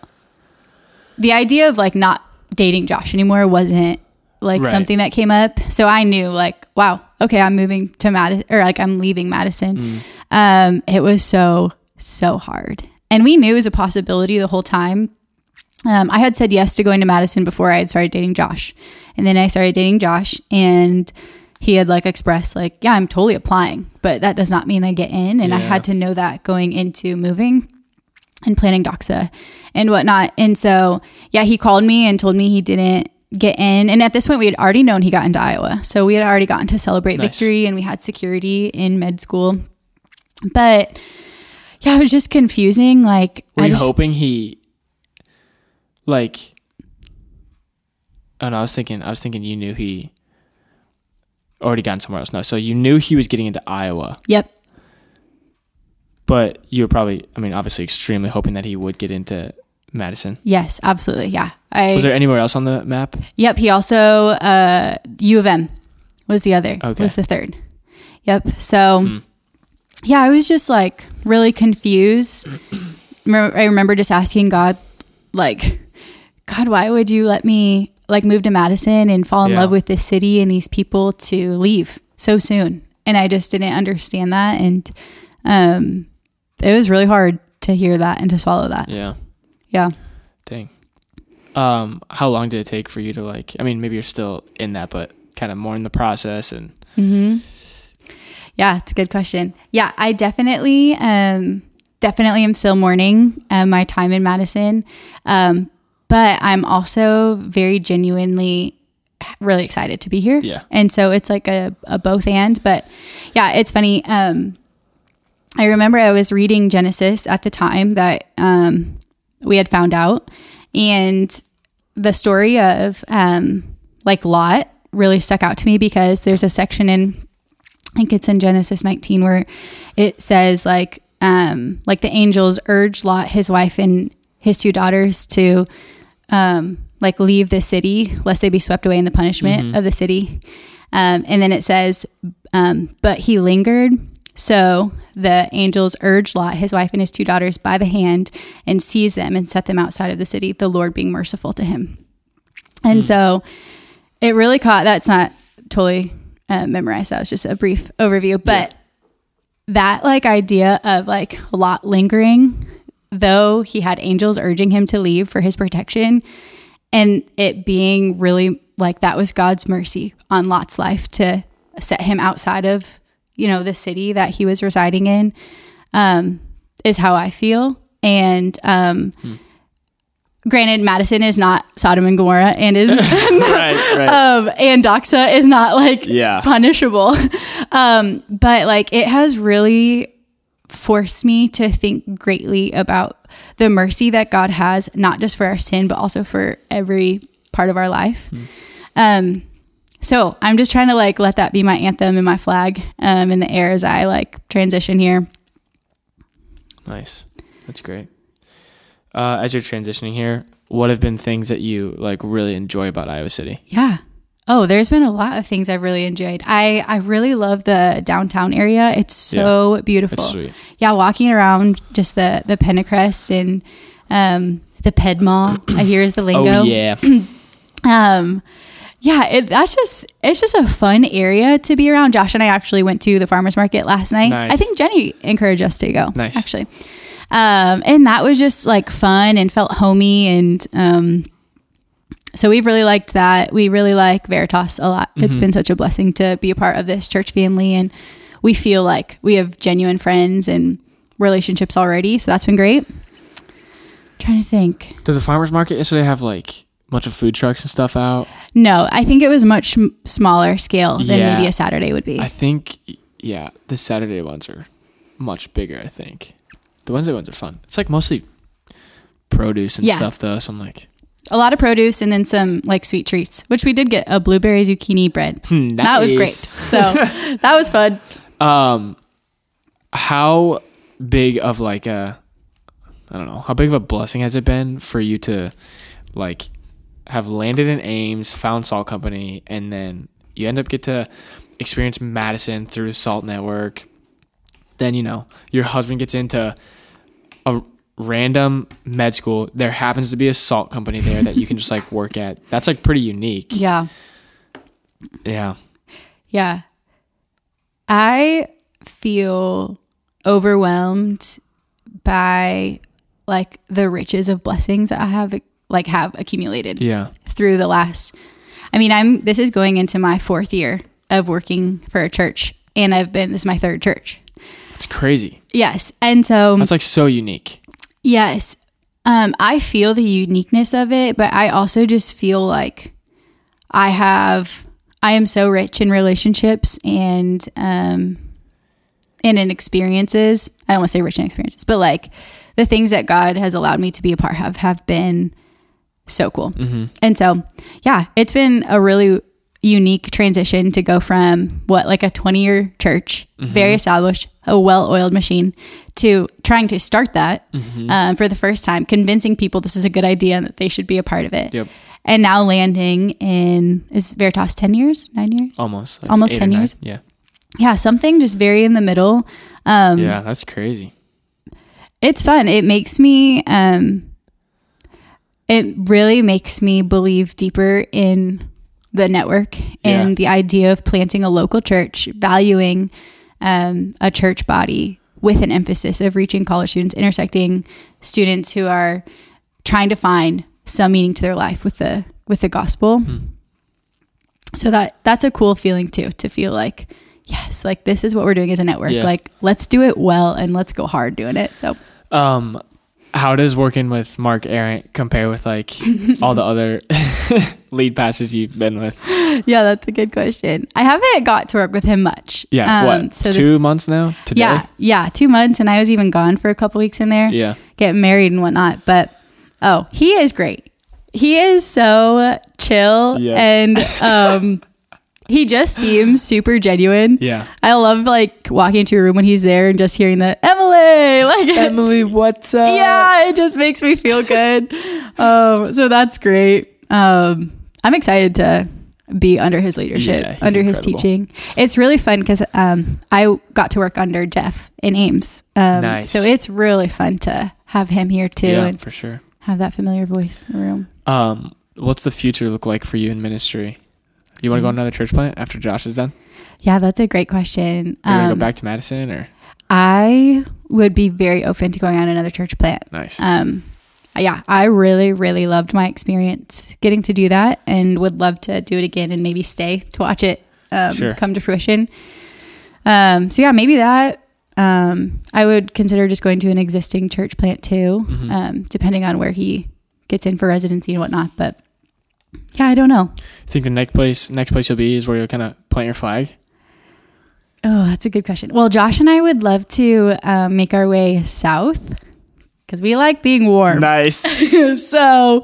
the idea of like not dating Josh anymore wasn't like Right. something that came up. So I knew like, wow, okay, I'm moving to Madison or like I'm leaving Madison. Um, it was so, so hard. And we knew it was a possibility the whole time. Um, I had said yes to going to Madison before I had started dating Josh. And then I started dating Josh and he had like expressed like, yeah, I'm totally applying, but that does not mean I get in. And I had to know that going into moving and planning Doxa and whatnot. And so, yeah, he called me and told me he didn't get in. And at this point, we had already known he got into Iowa. So we had already gotten to celebrate Nice. victory and we had security in med school. But yeah, it was just confusing. Like, Were I you just, hoping he, like? Oh no, I was thinking. I was thinking you knew he already gotten somewhere else. No, so you knew he was getting into Iowa, yep. but you were probably, I mean, obviously, extremely hoping that he would get into Madison. Yes, absolutely. Yeah. I, Was there anywhere else on the map? Yep. He also uh, U of M was the other. Okay. Was the third. Yep. So yeah, I was just like really confused. I remember just asking God, like, God, why would you let me like move to Madison and fall in Yeah. love with this city and these people to leave so soon. And I just didn't understand that. And um, it was really hard to hear that and to swallow that. Yeah. Yeah. Dang. Um, how long did it take for you to like? I mean, maybe you're still in that, but kind of more in the process. And hmm Yeah, it's a good question. Yeah, I definitely, um, definitely am still mourning uh, my time in Madison, um, but I'm also very genuinely really excited to be here. Yeah. and so it's like a, a both and. But yeah, it's funny. Um, I remember I was reading Genesis at the time that um, we had found out, and the story of um, like Lot really stuck out to me because there's a section in I think it's in Genesis 19 where it says like um like the angels urged Lot his wife and his two daughters to um like leave the city lest they be swept away in the punishment of the city. Um and then it says um but he lingered. So the angels urged Lot his wife and his two daughters by the hand and seized them and set them outside of the city the Lord being merciful to him. And so it really caught that's not totally uh, memorized that was just a brief overview but that like idea of like lot lingering though he had angels urging him to leave for his protection and it being really like that was god's mercy on lot's life to set him outside of you know the city that he was residing in um, is how i feel and um, granted madison is not sodom and gomorrah and is right, right. um, and doxa is not like Yeah. punishable. Um, but like it has really forced me to think greatly about the mercy that God has, not just for our sin, but also for every part of our life. Um, so I'm just trying to like let that be my anthem and my flag um, in the air as I like transition here. Nice. That's great. Uh, as you're transitioning here, what have been things that you like really enjoy about Iowa City? Yeah. Oh, there's been a lot of things I've really enjoyed. I I really love the downtown area. It's so beautiful. It's sweet. Yeah, walking around just the the Pentacrest and um, the Mall. I hear is the lingo. Oh yeah. Um, yeah, it, that's just it's just a fun area to be around. Josh and I actually went to the farmers market last night. Nice. I think Jenny encouraged us to go. Nice. actually. Um, and that was just like fun and felt homey and um, so we've really liked that. We really like Veritas a lot. It's been such a blessing to be a part of this church family and we feel like we have genuine friends and relationships already. So that's been great. trying to think. Did the farmers market yesterday have like bunch of food trucks and stuff out? No, I think it was much m- smaller scale than Yeah. maybe a Saturday would be. I think yeah, the Saturday ones are much bigger. I think the Wednesday ones are fun. It's like mostly produce and Yeah. stuff though. So I'm like, a lot of produce and then some like sweet treats, which we did get a blueberry zucchini bread. That was great. Nice. So that was fun. Um, how big of like a, I don't know, how big of a blessing has it been for you to, like, have landed in Ames, found Salt Company, and then you end up get to experience Madison through Salt Network. Then you know your husband gets into a random med school. There happens to be a salt company there that you can just like work at. That's like pretty unique. Yeah. Yeah. Yeah. I feel overwhelmed by like the riches of blessings that I have like have accumulated Yeah. through the last I mean, I'm this is going into my fourth year of working for a church and I've been this is my third church. It's crazy. Yes. And so That's like so unique. Yes. Um, I feel the uniqueness of it, but I also just feel like I have, I am so rich in relationships and, um, and in experiences. I don't want to say rich in experiences, but like the things that God has allowed me to be a part of have been so cool. And so, yeah, it's been a really unique transition to go from what, like a 20 year church, very established, a well oiled machine, to trying to start that um, for the first time, convincing people this is a good idea and that they should be a part of it. Yep. And now landing in, is Veritas 10 years, nine years? Almost. like Almost 10 years? Yeah. Yeah, something just very in the middle. Um, yeah, that's crazy. it's fun. It makes me um it really makes me believe deeper in the network and Yeah. the idea of planting a local church, valuing um, a church body with an emphasis of reaching college students, intersecting students who are trying to find some meaning to their life with the with the gospel. So that that's a cool feeling too to feel like yes, like this is what we're doing as a network. Yeah. Like let's do it well and let's go hard doing it. So Um, how does working with Mark Arendt compare with like all the other lead pastors you've been with? yeah, that's a good question. I haven't got to work with him much. Yeah, Um, what? so two months now? Today? Yeah, yeah, two months, and I was even gone for a couple weeks in there, Yeah. getting married and whatnot. But oh, he is great. He is so chill, Yes. and um, he just seems super genuine. Yeah. I love like walking into a room when he's there and just hearing that Emily, like Emily, what's up? yeah, it just makes me feel good. um, so that's great. Um, I'm excited to be under his leadership, Yeah, he's under his teaching. It's really fun because um, I got to work under Jeff in Ames. Um, Nice. So it's really fun to have him here too Yeah, and for sure. have that familiar voice in the room. Um, what's the future look like for you in ministry? You want to go Mm-hmm. another church plant after Josh is done? Yeah, that's a great question. You're gonna Um, go back to Madison or I would be very open to going on another church plant. nice? um yeah i really really loved my experience getting to do that and would love to do it again and maybe stay to watch it um, Sure. come to fruition um so yeah maybe that um i would consider just going to an existing church plant too Mm-hmm. um depending on where he gets in for residency and whatnot but yeah i don't know think the next place next place you'll be is where you'll kind of plant your flag. oh that's a good question well josh and i would love to um, make our way south because we like being warm Nice. so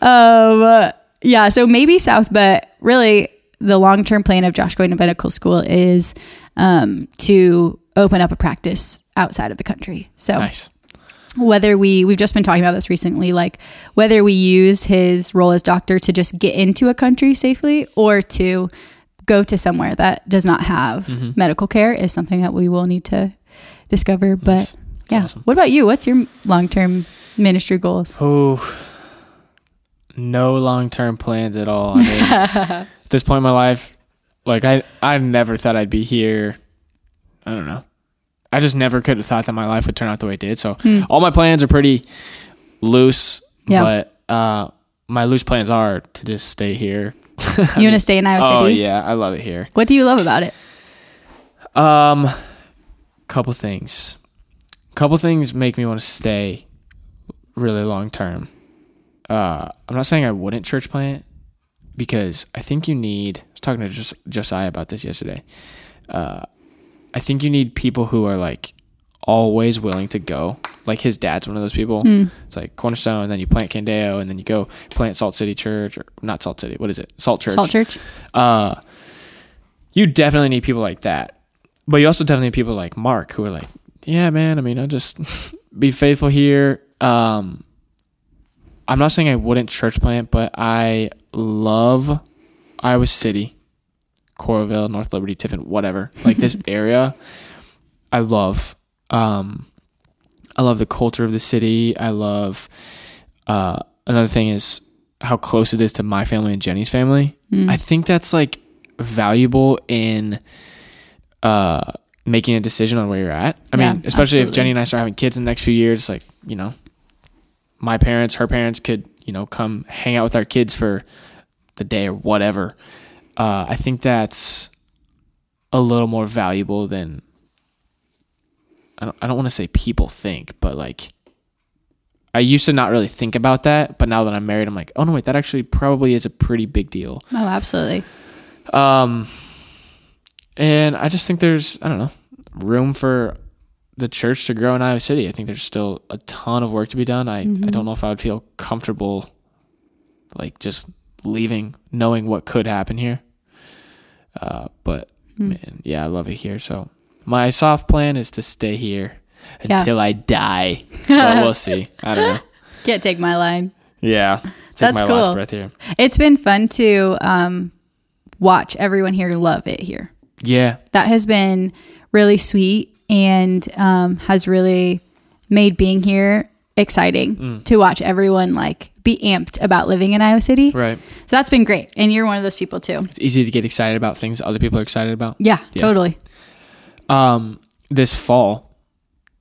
um yeah so maybe south but really the long-term plan of josh going to medical school is um to open up a practice outside of the country so nice. Whether we we've just been talking about this recently like whether we use his role as doctor to just get into a country safely or to go to somewhere that does not have Mm-hmm. medical care is something that we will need to discover but Nice. Yeah awesome. what about you what's your long-term ministry goals Oh, no long term plans at all. I mean, at this point in my life, like I, I never thought I'd be here. I don't know. I just never could have thought that my life would turn out the way it did. So all my plans are pretty loose, Yeah. but uh, my loose plans are to just stay here. you want to stay in Iowa City? Oh yeah, I love it here. what do you love about it Um, couple things. Couple things make me want to stay really long term. Uh, I'm not saying I wouldn't church plant because I think you need. I was talking to Jos- Josiah about this yesterday. Uh, I think you need people who are like always willing to go. Like his dad's one of those people. It's like Cornerstone, and then you plant Candeo, and then you go plant Salt City Church, or not Salt City. What is it? Salt Church Salt Church uh, you definitely need people like that. But you also definitely need people like Mark who are like, yeah, man, I mean, I'll just be faithful here. Um, I'm not saying I wouldn't church plant, but I love Iowa City, Coralville, North Liberty, Tiffin, whatever. Like this area, I love. Um, I love the culture of the city. I love. Uh, another thing is how close it is to my family and Jenny's family. I think that's like valuable in uh, making a decision on where you're at. I Yeah, mean, especially if. Jenny and I start having kids in the next few years, like, you know, my parents, her parents could, you know, come hang out with our kids for the day or whatever. Uh, I think that's a little more valuable than I don't, I don't want to say people think, but like I used to not really think about that, but now that I'm married, I'm like, oh no, wait, that actually probably is a pretty big deal. oh absolutely Um, and I just think there's I don't know room for the church to grow in Iowa City. I think there's still a ton of work to be done. I I don't know if I would feel comfortable like just leaving, knowing what could happen here. Uh, but man, yeah, I love it here. So my soft plan is to stay here Yeah. until I die. but we'll see. I don't know. can't take my line Yeah, take That's my last cool. breath here. it's been fun to um watch everyone here love it here Yeah, that has been really sweet and um, has really made being here exciting to watch everyone like be amped about living in Iowa City. Right. So that's been great. And you're one of those people too. It's easy to get excited about things other people are excited about. Yeah, Yeah. totally. Um, this fall,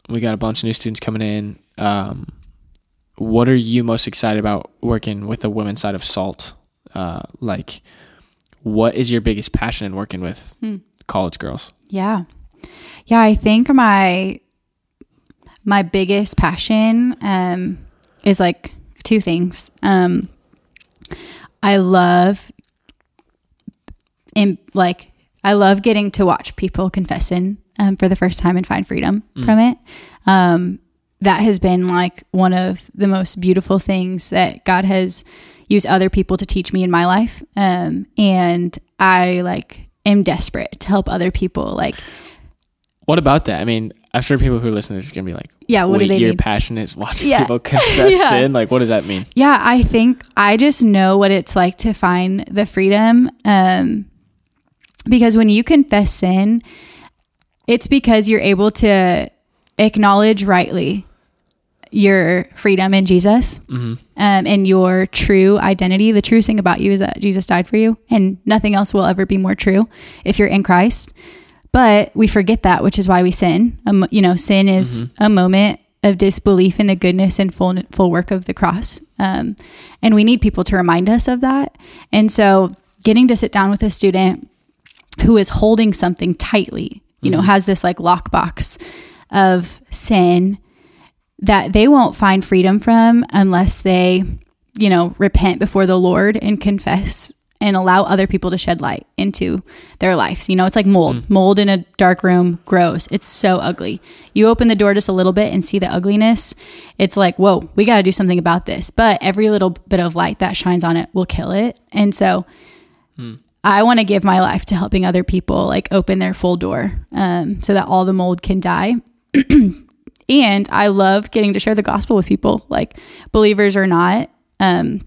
we got a bunch of new students coming in. Um, what are you most excited about working with the women's side of Salt? Uh, like, what is your biggest passion in working with college girls? Yeah. Yeah, I think my my biggest passion um is like two things. Um I love in like I love getting to watch people confessing um, for the first time and find freedom from it. Um, that has been like one of the most beautiful things that God has used other people to teach me in my life. Um, and I like am desperate to help other people. Like, What about that? I mean, I'm sure people who listen are listening are going to be like, Yeah, what do Wait, they your mean?" passion is watching Yeah. people confess Yeah. sin? Like, what does that mean? Yeah, I think I just know what it's like to find the freedom. Um, because when you confess sin, it's because you're able to acknowledge rightly your freedom in Jesus um, and your true identity. The true thing about you is that Jesus died for you, and nothing else will ever be more true if you're in Christ. But we forget that, which is why we sin. Um, you know, sin is a moment of disbelief in the goodness and full full work of the cross, um, and we need people to remind us of that. And so, getting to sit down with a student who is holding something tightly, you know, has this like lockbox of sin that they won't find freedom from unless they, you know, repent before the Lord and confess and allow other people to shed light into their lives. You know, it's like mold. Mold in a dark room grows. It's so ugly. You open the door just a little bit and see the ugliness. It's like, whoa, we got to do something about this. But every little bit of light that shines on it will kill it. And so I want to give my life to helping other people like open their full door um, so that all the mold can die. and I love getting to share the gospel with people, like believers or not. Um,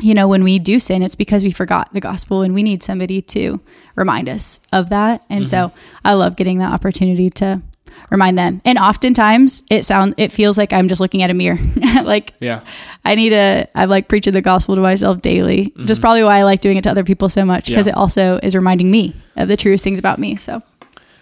you know, when we do sin, it's because we forgot the gospel and we need somebody to remind us of that. And so mm-hmm. I love getting that opportunity to remind them. And oftentimes it sound it feels like I'm just looking at a mirror. like Yeah. I need to I like preaching the gospel to myself daily. Just mm-hmm. probably why I like doing it to other people so much because Yeah. it also is reminding me of the truest things about me. So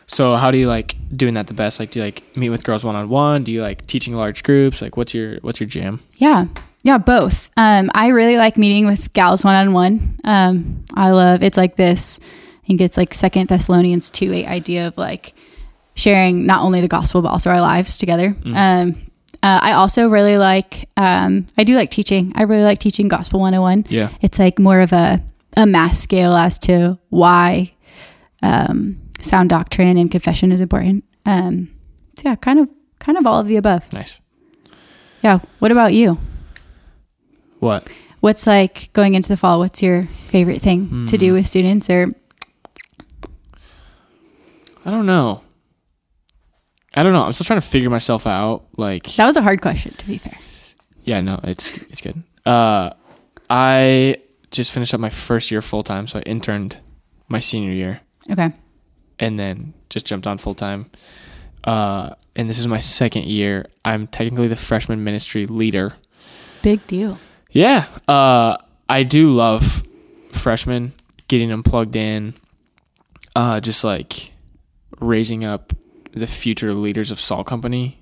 So, how do you like doing that the best? Like, do you like meet with girls one on one? Do you like teaching large groups? Like, what's your what's your jam? Yeah. Yeah, both. Um, I really like meeting with gals one on one. Um, I love it's like this. I think it's like Second Thessalonians two eight idea of like sharing not only the gospel but also our lives together. Um, uh, I also really like. Um, I do like teaching. I really like teaching gospel one on one. Yeah. It's like more of a a mass scale as to why um, sound doctrine and confession is important. Um, so yeah, kind of kind of all of the above. Nice. Yeah. What about you? What? What's like going into the fall? What's your favorite thing to do with students? Or I don't know. I don't know. I'm still trying to figure myself out. Like, that was a hard question, to be fair. yeah, no, it's it's good. Uh, I just finished up my first year full time, so I interned my senior year, Okay. and then just jumped on full time. Uh, and this is my second year. I'm technically the freshman ministry leader. Big deal. Yeah, uh, I do love freshmen getting them plugged in, uh, just like raising up the future leaders of Salt Company.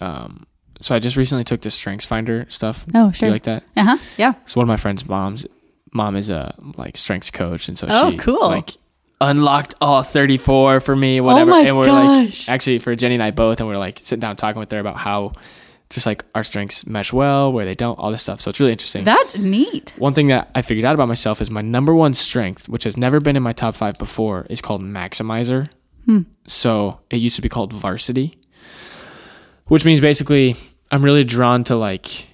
Um, so I just recently took the Strengths Finder stuff. Oh, Do sure. you like that? Uh huh. Yeah. So one of my friends' moms, mom is a like strengths coach, and so Oh, she cool. like unlocked all 34 for me, whatever. Oh my and we're gosh. like actually for Jenny and I both, and we're like sitting down talking with her about how just like our strengths mesh well, where they don't, all this stuff. So it's really interesting. That's neat. One thing that I figured out about myself is my number one strength, which has never been in my top five before, is called maximizer. So it used to be called varsity, which means basically I'm really drawn to like.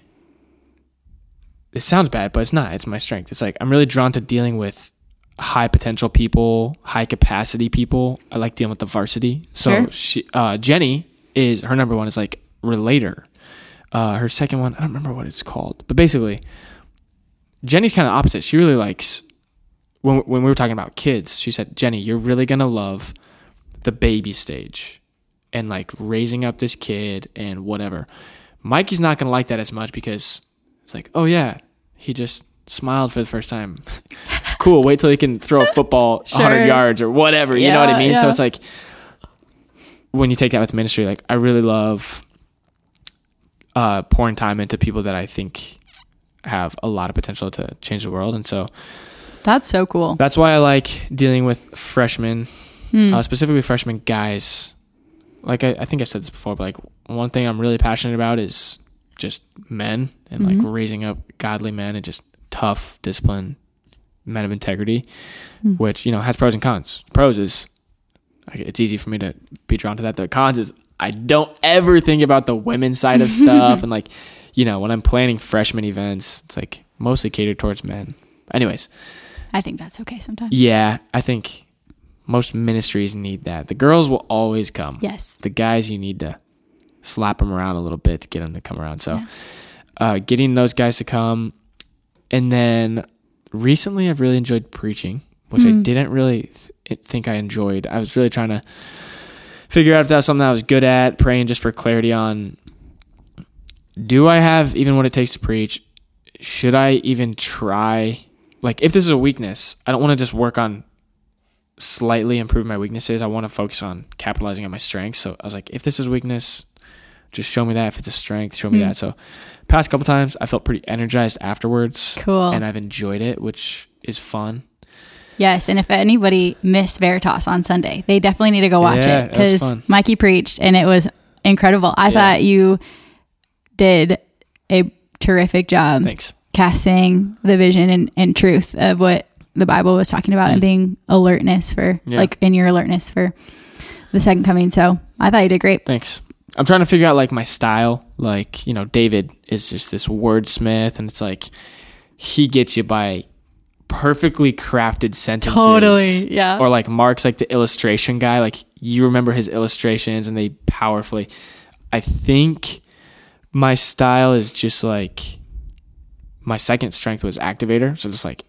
It sounds bad, but it's not. It's my strength. It's like I'm really drawn to dealing with high potential people, high capacity people. I like dealing with the varsity. So Sure. she, uh, Jenny is her number one is like relator. Uh, her second one, I don't remember what it's called, but basically, Jenny's kind of opposite. She really likes when when we were talking about kids. She said, "Jenny, you're really gonna love the baby stage and like raising up this kid and whatever." Mikey's not gonna like that as much because it's like, "Oh yeah, he just smiled for the first time. cool. Wait till he can throw a football Sure. 100 yards or whatever. You know what I Yeah, mean? So it's like when you take that with ministry, like I really love uh, pouring time into people that I think have a lot of potential to change the world. And so That's so cool. that's why I like dealing with freshmen, Hmm. uh, specifically freshman guys. Like I, I think I've said this before, but like one thing I'm really passionate about is just men and like Mhm. raising up godly men and just tough, disciplined men of integrity, Hmm. which you know has pros and cons. Pros is it's easy for me to be drawn to that. The cons is I don't ever think about the women's side of stuff and like you know when I'm planning freshman events, it's like mostly catered towards men. Anyways, I think that's okay sometimes. yeah, I think most ministries need that. The girls will always come. Yes. The guys, you need to slap them around a little bit to get them to come around. So, Yeah. uh, getting those guys to come, and then recently I've really enjoyed preaching, which I Mm. didn't really th- think I enjoyed. I was really trying to figure out if that was something I was good at, praying just for clarity on. Do I have even what it takes to preach? Should I even try? Like, if this is a weakness, I don't want to just work on slightly improve my weaknesses. I want to focus on capitalizing on my strengths. So I was like, if this is weakness, just show me that. If it's a strength, show me Mm. that. So past couple times, I felt pretty energized afterwards, Cool. and I've enjoyed it, which is fun. Yes, and if anybody missed Veritas on Sunday, they definitely need to go watch Yeah, it because. Mikey preached and it was incredible. I Yeah. thought you did a terrific job Thanks. casting the vision and, and truth of what the Bible was talking about and being alertness for Mm. Yeah. like in your alertness for the second coming. So I thought you did great. Thanks. I'm trying to figure out like my style. Like, you know, David is just this wordsmith, and it's like he gets you by perfectly crafted sentences. Totally. Yeah. Or like Mark's like the illustration guy. Like you remember his illustrations and they powerfully. I think my style is just like my second strength was activator. So just like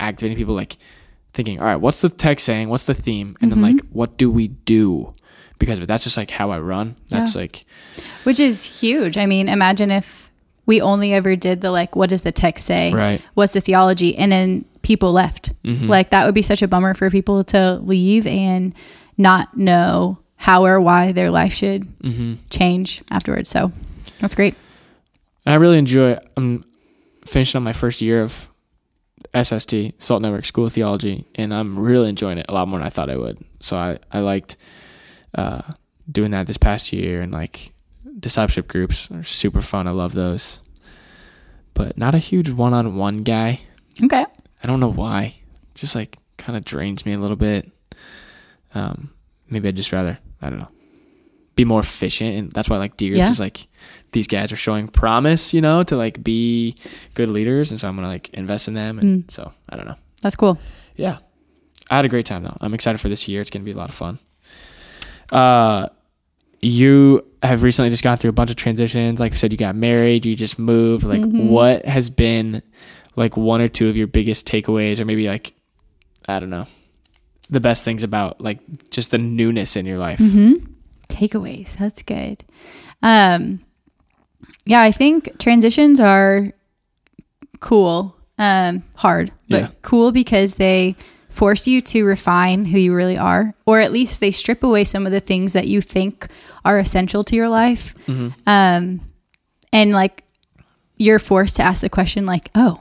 activating people, like thinking, all right, what's the text saying? What's the theme? And then mm-hmm. like, what do we do? Because of it. that's just like how I run. That's Yeah. like, Which is huge. I mean, imagine if we only ever did the like, what does the text say? Right. What's the theology? And then people left. Mhm. Like, that would be such a bummer for people to leave and not know how or why their life should hmm change afterwards. So that's great. I really enjoy. I'm finishing up my first year of SST Salt Network School of Theology, and I'm really enjoying it a lot more than I thought I would. So I I liked uh, doing that this past year, and like discipleship groups are super fun. I love those, but not a huge one-on-one guy. Okay. I don't know why. Just like kind of drains me a little bit. Um, maybe I'd just rather I don't know be more efficient, and that's why like D groups Yeah. is like these guys are showing promise, you know, to like be good leaders, and so I'm gonna like invest in them, and Mm. so I don't know. That's cool. Yeah, I had a great time though. I'm excited for this year. It's gonna be a lot of fun. Uh, you have recently just gone through a bunch of transitions. Like you said, you got married, you just moved. Like, Mhm. what has been like one or two of your biggest takeaways, or maybe like, I don't know, the best things about like just the newness in your life? hmm Takeaways. That's good. Um, yeah, I think transitions are cool, um, hard, but Yeah. cool because they force you to refine who you really are, or at least they strip away some of the things that you think are essential to your life. Mhm. Um, and like you're forced to ask the question, like, oh,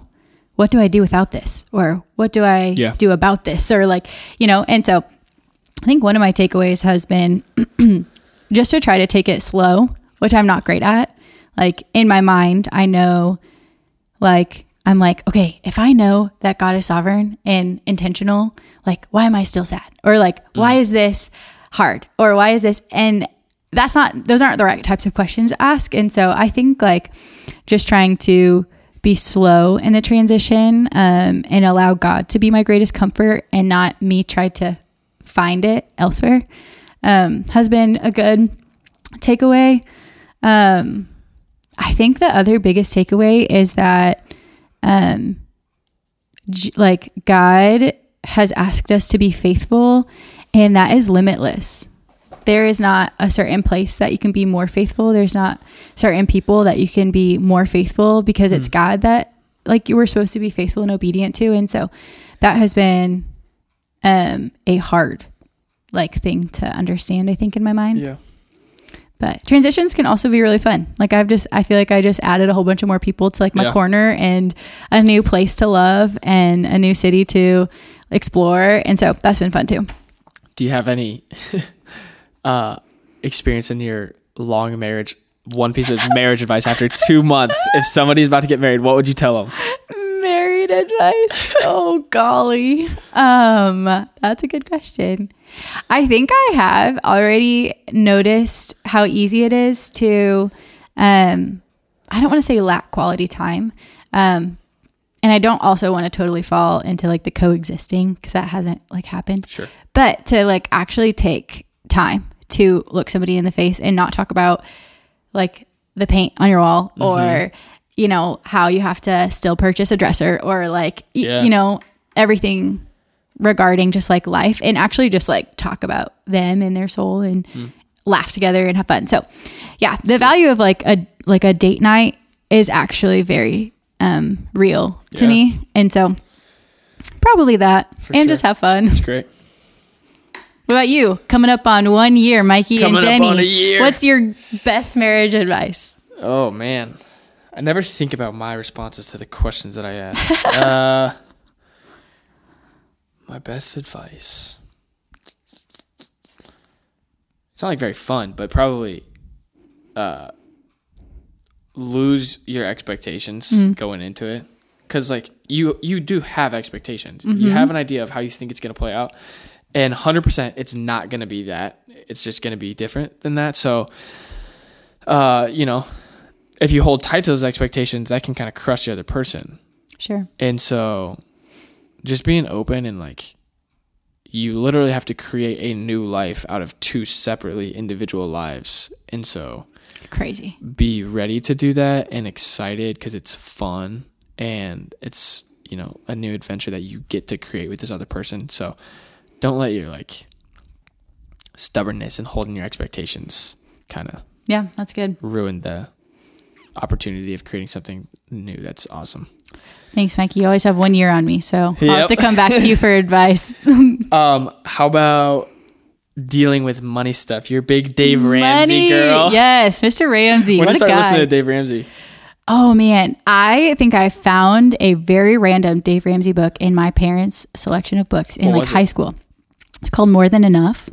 what do I do without this? Or what do I Yeah. do about this? Or like, you know, and so I think one of my takeaways has been just to try to take it slow, which I'm not great at. Like in my mind, I know, like, I'm like, okay, if I know that God is sovereign and intentional, like, why am I still sad? Or like, mm. why is this hard? Or why is this? And that's not, those aren't the right types of questions to ask. And so I think like just trying to be slow in the transition um, and allow God to be my greatest comfort and not me try to find it elsewhere um, has been a good takeaway. Um, I think the other biggest takeaway is that, um, j- like God has asked us to be faithful, and that is limitless. There is not a certain place that you can be more faithful. There's not certain people that you can be more faithful because it's God that like you were supposed to be faithful and obedient to. And so that has been um, a hard like thing to understand, I think, in my mind. Yeah. But transitions can also be really fun. Like I've just, I feel like I just added a whole bunch of more people to like my Yeah. corner and a new place to love and a new city to explore. And so that's been fun too. Do you have any uh, experience in your long marriage? One piece of marriage advice after two months. If somebody's about to get married, what would you tell them? Married advice. oh golly. Um, that's a good question. I think I have already noticed how easy it is to um I don't want to say lack quality time. Um and I don't also want to totally fall into like the coexisting because that hasn't like happened. Sure. But to like actually take time to look somebody in the face and not talk about like the paint on your wall or you know how you have to still purchase a dresser or like y- you know everything regarding just like life and actually just like talk about them and their soul and laugh together and have fun. So yeah, the value of like a like a date night is actually very um real to Yeah. me. And so probably that For and sure. just have fun. It's great. What about you? Coming up on one year, Mikey Coming and up Jenny. on a year. What's your best marriage advice? Oh man, I never think about my responses to the questions that I ask. uh, my best advice. It's not like very fun, but probably uh, lose your expectations going into it, because like you you do have expectations. You have an idea of how you think it's gonna play out, and hundred percent, it's not gonna be that. It's just gonna be different than that. So, uh, you know, if you hold tight to those expectations, that can kind of crush the other person. Sure. And so just being open and like you literally have to create a new life out of two separately individual lives. And so Crazy. be ready to do that and excited because it's fun and it's, you know, a new adventure that you get to create with this other person. So don't let your like stubbornness and holding your expectations kind of Yeah, that's good. ruin the opportunity of creating something new that's awesome. Thanks, Mikey. You always have one year on me, so I'll have to come back to you for advice. Um, how about dealing with money stuff? You're a big Dave Ramsey Money. girl. Yes, Mr. Ramsey. When what did you a start listening to Dave Ramsey? Oh man, I think I found a very random Dave Ramsey book in my parents' selection of books in What like was it? high school. It's called More Than Enough.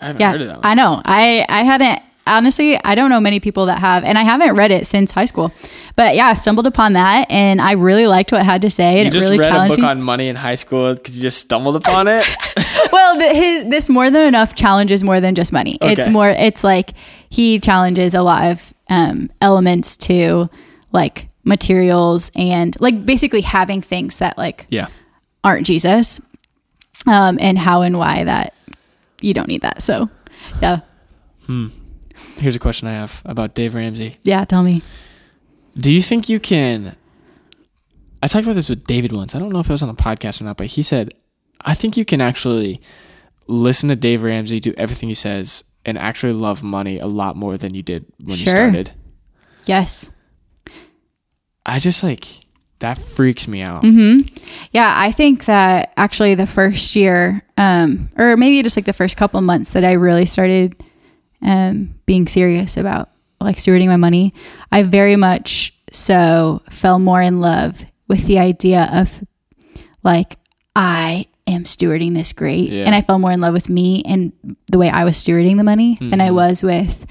I haven't Yeah, heard of that one. I know. I I hadn't honestly. I don't know many people that have, and I haven't read it since high school. But yeah, I stumbled upon that, and I really liked what it had to say, and you it just really read a book me. on money in high school because you just stumbled upon it. well, the, his, this more than enough challenges more than just money. It's more. It's like he challenges a lot of um, elements to like materials and like basically having things that like yeah. aren't Jesus, um, and how and why that you don't need that. So, yeah, Here's a question I have about Dave Ramsey. yeah. Tell me. Do you think you can? I talked about this with David once. I don't know if it was on the podcast or not, but he said, I think you can actually listen to Dave Ramsey, do everything he says, and actually love money a lot more than you did when Sure. you started. Yes. I just like that freaks me out. Yeah, I think that actually the first year, um, or maybe just like the first couple months that I really started um, being serious about like stewarding my money, I very much so fell more in love with the idea of like I am stewarding this great, Yeah. and I fell more in love with me and the way I was stewarding the money than I was with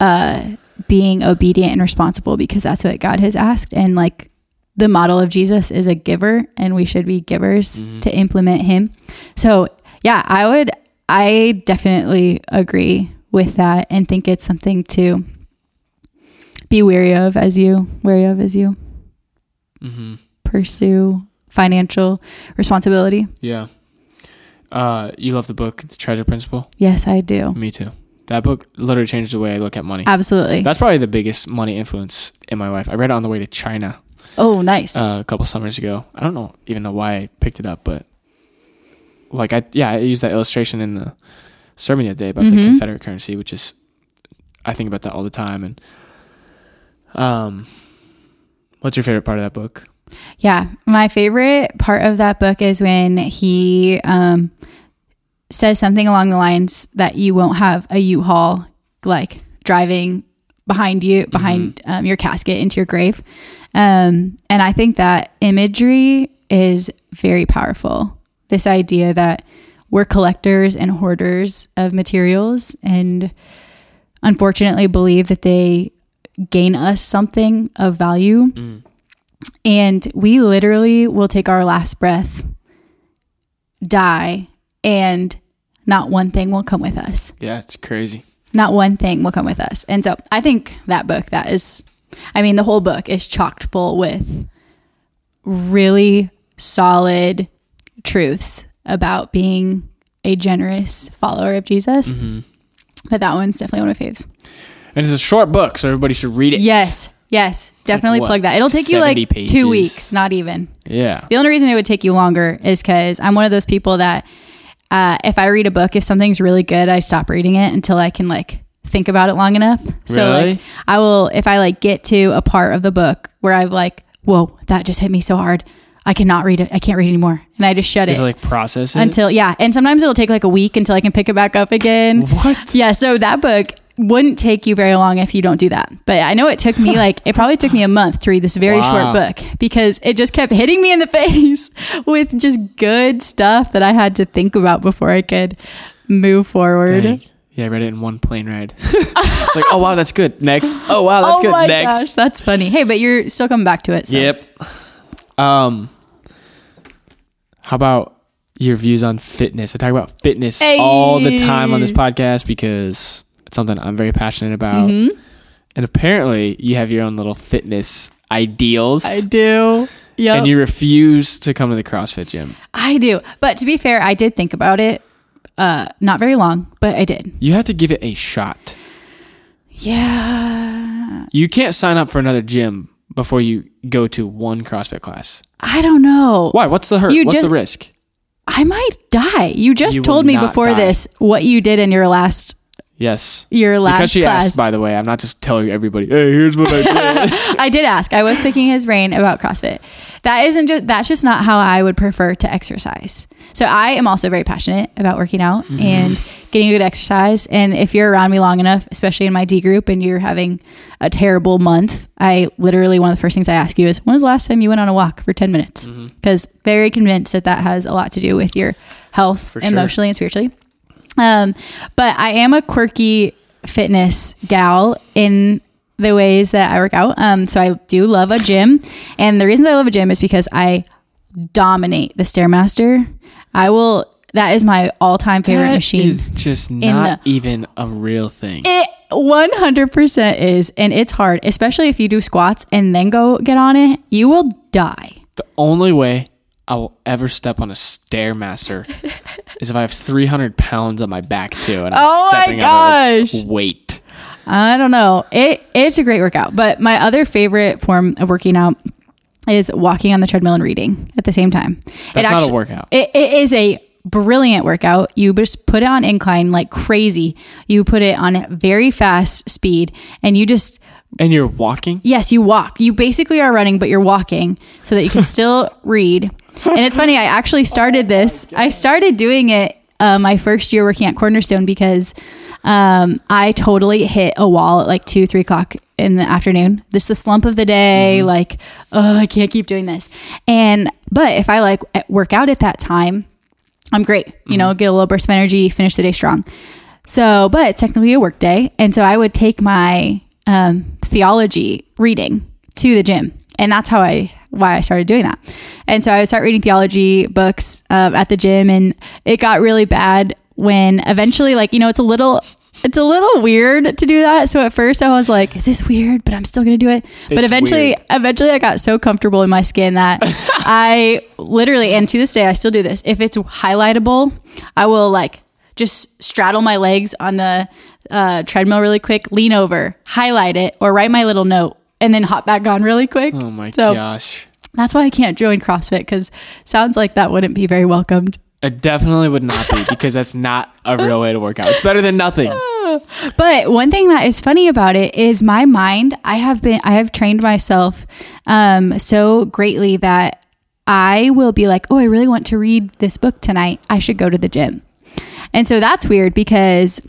uh, being obedient and responsible because that's what God has asked, and like the model of Jesus is a giver and we should be givers to implement him. So, yeah, I would I definitely agree with that and think it's something to be wary of as you wary of as you mm-hmm. pursue financial responsibility. Yeah. Uh, you love the book, The Treasure Principle? Yes, I do. Me too. That book literally changed the way I look at money. Absolutely. That's probably the biggest money influence in my life. I read it on the way to China oh, nice. uh, a couple summers ago. I don't know even know why I picked it up, but like I yeah, I used that illustration in the sermon the other day about the Mhm. Confederate currency, which is I think about that all the time. And um, What's your favorite part of that book? Yeah, my favorite part of that book is when he um, says something along the lines that you won't have a U-Haul like driving behind you, behind um, your casket into your grave. Um, and I think that imagery is very powerful. This idea that we're collectors and hoarders of materials and unfortunately believe that they gain us something of value. And we literally will take our last breath, die, and not one thing will come with us. Yeah, it's crazy. Not one thing will come with us. And so I think that book, that is, I mean, the whole book is chocked full with really solid truths about being a generous follower of Jesus. Mm-hmm. But that one's definitely one of my faves. And it's a short book, so everybody should read it. Yes, yes, definitely what, plug that. It'll take you like pages? two weeks, not even. Yeah. The only reason it would take you longer is because I'm one of those people that uh, if I read a book, if something's really good, I stop reading it until I can like think about it long enough. So Really? like I will if I like get to a part of the book where I've like, whoa, that just hit me so hard. I cannot read it. I can't read anymore. And I just shut it like process it. until yeah. And sometimes it'll take like a week until I can pick it back up again. what? Yeah, so that book wouldn't take you very long if you don't do that. But I know it took me like it probably took me a month to read this very Wow. short book because it just kept hitting me in the face with just good stuff that I had to think about before I could move forward. Dang. Yeah, I read it in one plane ride. it's like, oh wow, that's good. Next. Oh wow, that's oh good. my Next. gosh, that's funny. Hey, but you're still coming back to it. So. Yep. Um, how about your views on fitness? I talk about fitness all the time on this podcast because it's something I'm very passionate about. Mm-hmm. And apparently, you have your own little fitness ideals, I do. Yeah, and you refuse to come to the CrossFit gym. I do. But to be fair, I did think about it. Uh, not very long, but I did. You have to give it a shot. Yeah, You can't sign up for another gym before you go to one CrossFit class. I don't know. Why? What's the hurt? You What's just- the risk? I might die. You just You told me before die. this what you did in your last Yes. your last Because she class. asked, by the way, I'm not just telling everybody, hey, here's what I did. I did ask. I was picking his brain about CrossFit. That isn't just that's just not how I would prefer to exercise. So I am also very passionate about working out Mm-hmm. and getting a good exercise. And if you're around me long enough, especially in my D group, and you're having a terrible month, I literally one of the first things I ask you is, "When was the last time you went on a walk for ten minutes?" Mm-hmm. Because very convinced that that has a lot to do with your health, For sure. emotionally and spiritually. Um, but I am a quirky fitness gal in the ways that I work out. Um, so I do love a gym, and the reasons I love a gym is because I dominate the stairmaster. I will. That is my all-time favorite That machine. is just not even a real thing. It 100% is, and it's hard, especially if you do squats and then go get on it. You will die. the only way I will ever step on a stairmaster is if I have 300 pounds on my back too, and I'm Oh my stepping under gosh. weight. I don't know. It it's a great workout, but my other favorite form of working out is walking on the treadmill and reading at the same time. That's not a workout. It, it is a brilliant workout. You just put it on incline like crazy. You put it on very fast speed, and you just And you're walking. Yes, you walk. You basically are running, but you're walking so that you can still read. And it's funny, I actually started this. I started doing it uh, my first year working at Cornerstone because um, I totally hit a wall at like two, three o'clock in the afternoon. This the slump of the day. Like, oh, I can't keep doing this. And but if I like work out at that time, I'm great. You know, get a little burst of energy, finish the day strong. So, but it's technically a work day. And so I would take my um, theology reading to the gym. And that's how I, why I started doing that. And so I would start reading theology books uh, at the gym. And it got really bad when eventually, like, you know, it's a little, it's a little weird to do that. So at first I was like, is this weird? But I'm still going to do it. but eventually, weird. eventually I got so comfortable in my skin that I literally, and to this day, I still do this. If it's highlightable, I will like just straddle my legs on the uh, treadmill really quick, lean over, highlight it, or write my little note, and then hop back on really quick. Oh my So gosh. that's why I can't join CrossFit because sounds like that wouldn't be very welcomed. It definitely would not be because that's not a real way to work out. It's better than nothing. But one thing that is funny about it is my mind. I have been, I have trained myself um, so greatly that I will be like, oh, I really want to read this book tonight. I should go to the gym. And so that's weird because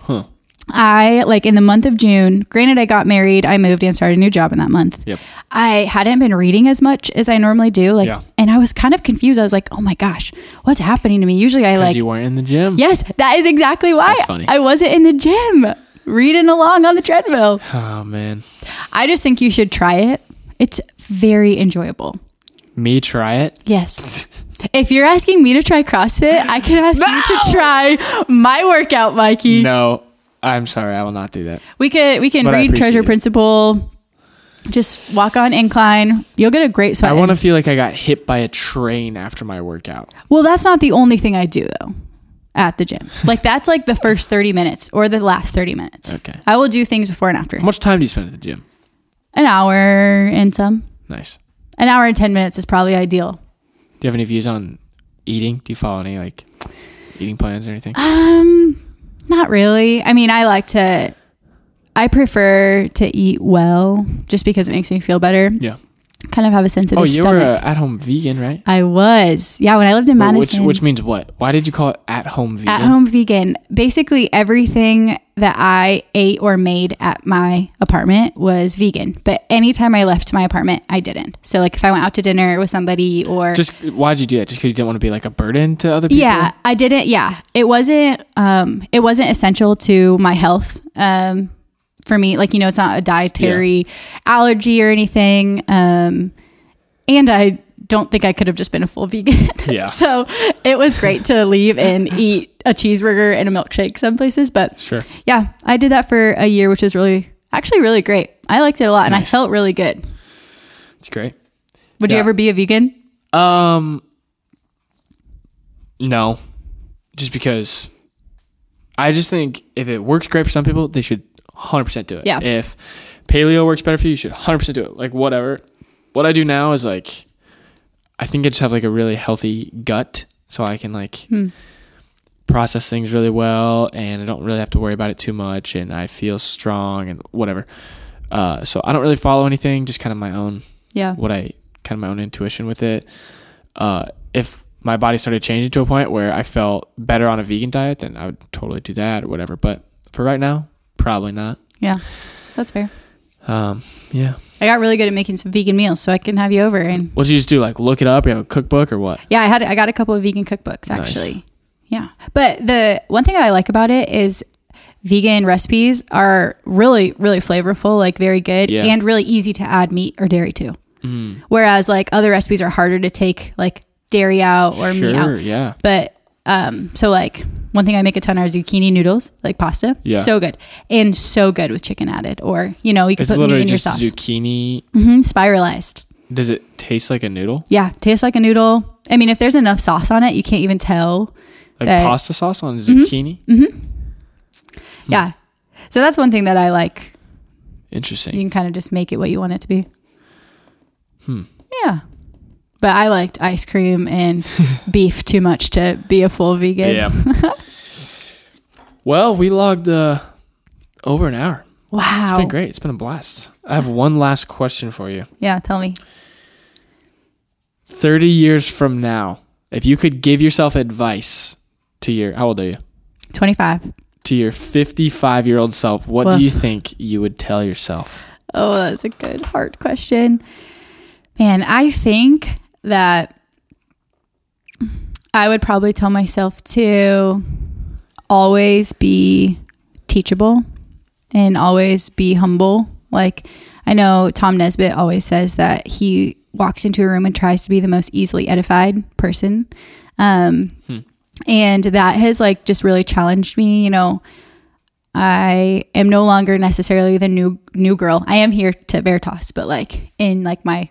I, like in the month of June, granted, I got married, I moved and started a new job in that month. Yep. I hadn't been reading as much as I normally do. Like, Yeah. and I was kind of confused. I was like, oh my gosh, what's happening to me? Usually I like, you weren't in the gym. yes, that is exactly why That's funny. I wasn't in the gym reading along on the treadmill. Oh man. I just think you should try it. It's very enjoyable. Me try it. Yes. if you're asking me to try CrossFit, I can ask you to try my workout, Mikey. No, I'm sorry. I will not do that. We could we can But I read appreciate Treasure it. Principle. Just walk on incline. You'll get a great sweat. I want to feel like I got hit by a train after my workout. Well, that's not the only thing I do though at the gym. Like that's like the first 30 minutes or the last 30 minutes. Okay. I will do things before and after. How much time do you spend at the gym? An hour and some. Nice. An hour and 10 minutes is probably ideal. Do you have any views on eating? Do you follow any like eating plans or anything? Um not really. I mean, I like to I prefer to eat well just because it makes me feel better. Yeah. Kind of have a sensitive Oh, you stomach. were at-home vegan, right? I was. Yeah, when I lived in Wait, which Madison. which means what? Why did you call it at-home vegan? At home vegan. Basically, everything that I ate or made at my apartment was vegan. But anytime I left my apartment, I didn't. So, like, if I went out to dinner with somebody or. Just why'd you do that? Just because you didn't want to be like a burden to other people? yeah, I didn't. Yeah, it wasn't. Um, it wasn't essential to my health. Um, for me, like you know, it's not a dietary allergy or anything. Um, and I don't think I could have just been a full vegan. Yeah. so it was great to leave and eat a cheeseburger and a milkshake some places. But Sure. yeah, I did that for a year, which was really actually really great. I liked it a lot, and I felt really good. It's great. Would you ever be a vegan? Um, no, just because I just think if it works great for some people, they should 100% do it. Yeah. If paleo works better for you, you should 100% do it. Like whatever. What I do now is like, I think I just have like a really healthy gut, so I can like Hmm. process things really well, and I don't really have to worry about it too much, and I feel strong and whatever. Uh, so I don't really follow anything, just kind of my own Yeah. what I kind of my own intuition with it. Uh, if my body started changing to a point where I felt better on a vegan diet, then I would totally do that or whatever. But for right now, probably not. Yeah, that's fair. Um, yeah. I got really good at making some vegan meals, so I can have you over. And What did you just do? Like look it up? You have a cookbook or what? yeah, I had I got a couple of vegan cookbooks Nice. actually. Yeah, but the one thing I like about it is vegan recipes are really really flavorful, like very good, Yeah. and really easy to add meat or dairy to. Mm, Whereas like other recipes are harder to take like dairy out or meat out. Yeah. But um, so like one thing I make a ton are zucchini noodles, like pasta. Yeah. so good and so good with chicken added, or you know you can It's put meat in your just sauce. zucchini. hmm spiralized. Does it taste like a noodle? Yeah, tastes like a noodle. I mean, if there's enough sauce on it, you can't even tell. Like That- pasta sauce on zucchini? Mm-hmm. zucchini? Yeah. So that's one thing that I like. Interesting. You can kind of just make it what you want it to be. Hmm. Yeah. But I liked ice cream and beef too much to be a full vegan. Yeah. well, we logged uh, over an hour. Wow. It's been great. It's been a blast. I have one last question for you. Yeah, tell me. 30 years from now, if you could give yourself advice to your, how old are you? 25. To your 55 year old self, what Woof. do you think you would tell yourself? Oh, that's a good hard question. Man, I think that I would probably tell myself to always be teachable and always be humble. Like, I know Troy Nesbitt always says that he walks into a room and tries to be the most easily edified person. Um, And that has like just really challenged me. You know, I am no longer necessarily the new new girl. I am here to Veritas, but like in like my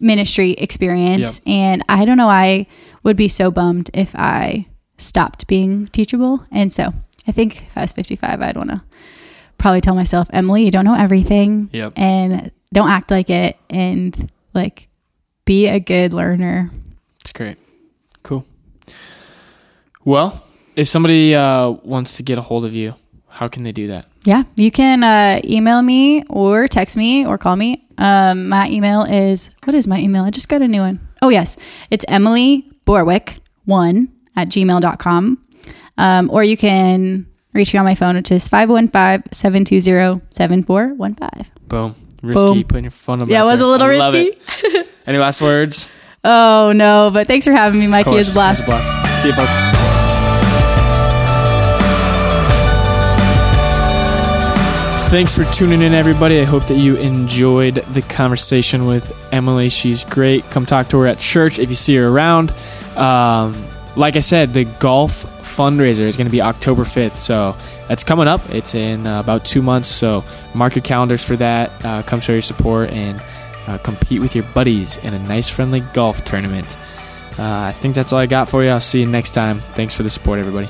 ministry experience, and I don't know. I would be so bummed if I stopped being teachable, and so I think if I was fifty five, I'd want to probably tell myself, Emily, you don't know everything, Yep. and don't act like it, and like be a good learner. It's great. Cool. Well, if somebody uh, wants to get a hold of you, How can they do that? Yeah, you can uh, email me or text me or call me. Um, my email is what is my email? I just got a new one. Oh, yes. It's Emily Borwick1 at gmail.com. Um, or you can reach me on my phone, which is 515 720 7415. Boom. Risky Boom. putting your phone number. Yeah, it was there. a little I risky. Any last words? Oh, no, but thanks for having me, Mikey. It was a blast. It was a blast. See you, folks. Thanks for tuning in, everybody. I hope that you enjoyed the conversation with Emily. She's great. Come talk to her at church if you see her around. Um, like I said, the golf fundraiser is going to be October 5th. So that's coming up. It's in uh, about two months. So mark your calendars for that. Uh, come show your support and uh, compete with your buddies in a nice, friendly golf tournament. Uh, I think that's all I got for you. I'll see you next time. Thanks for the support, everybody.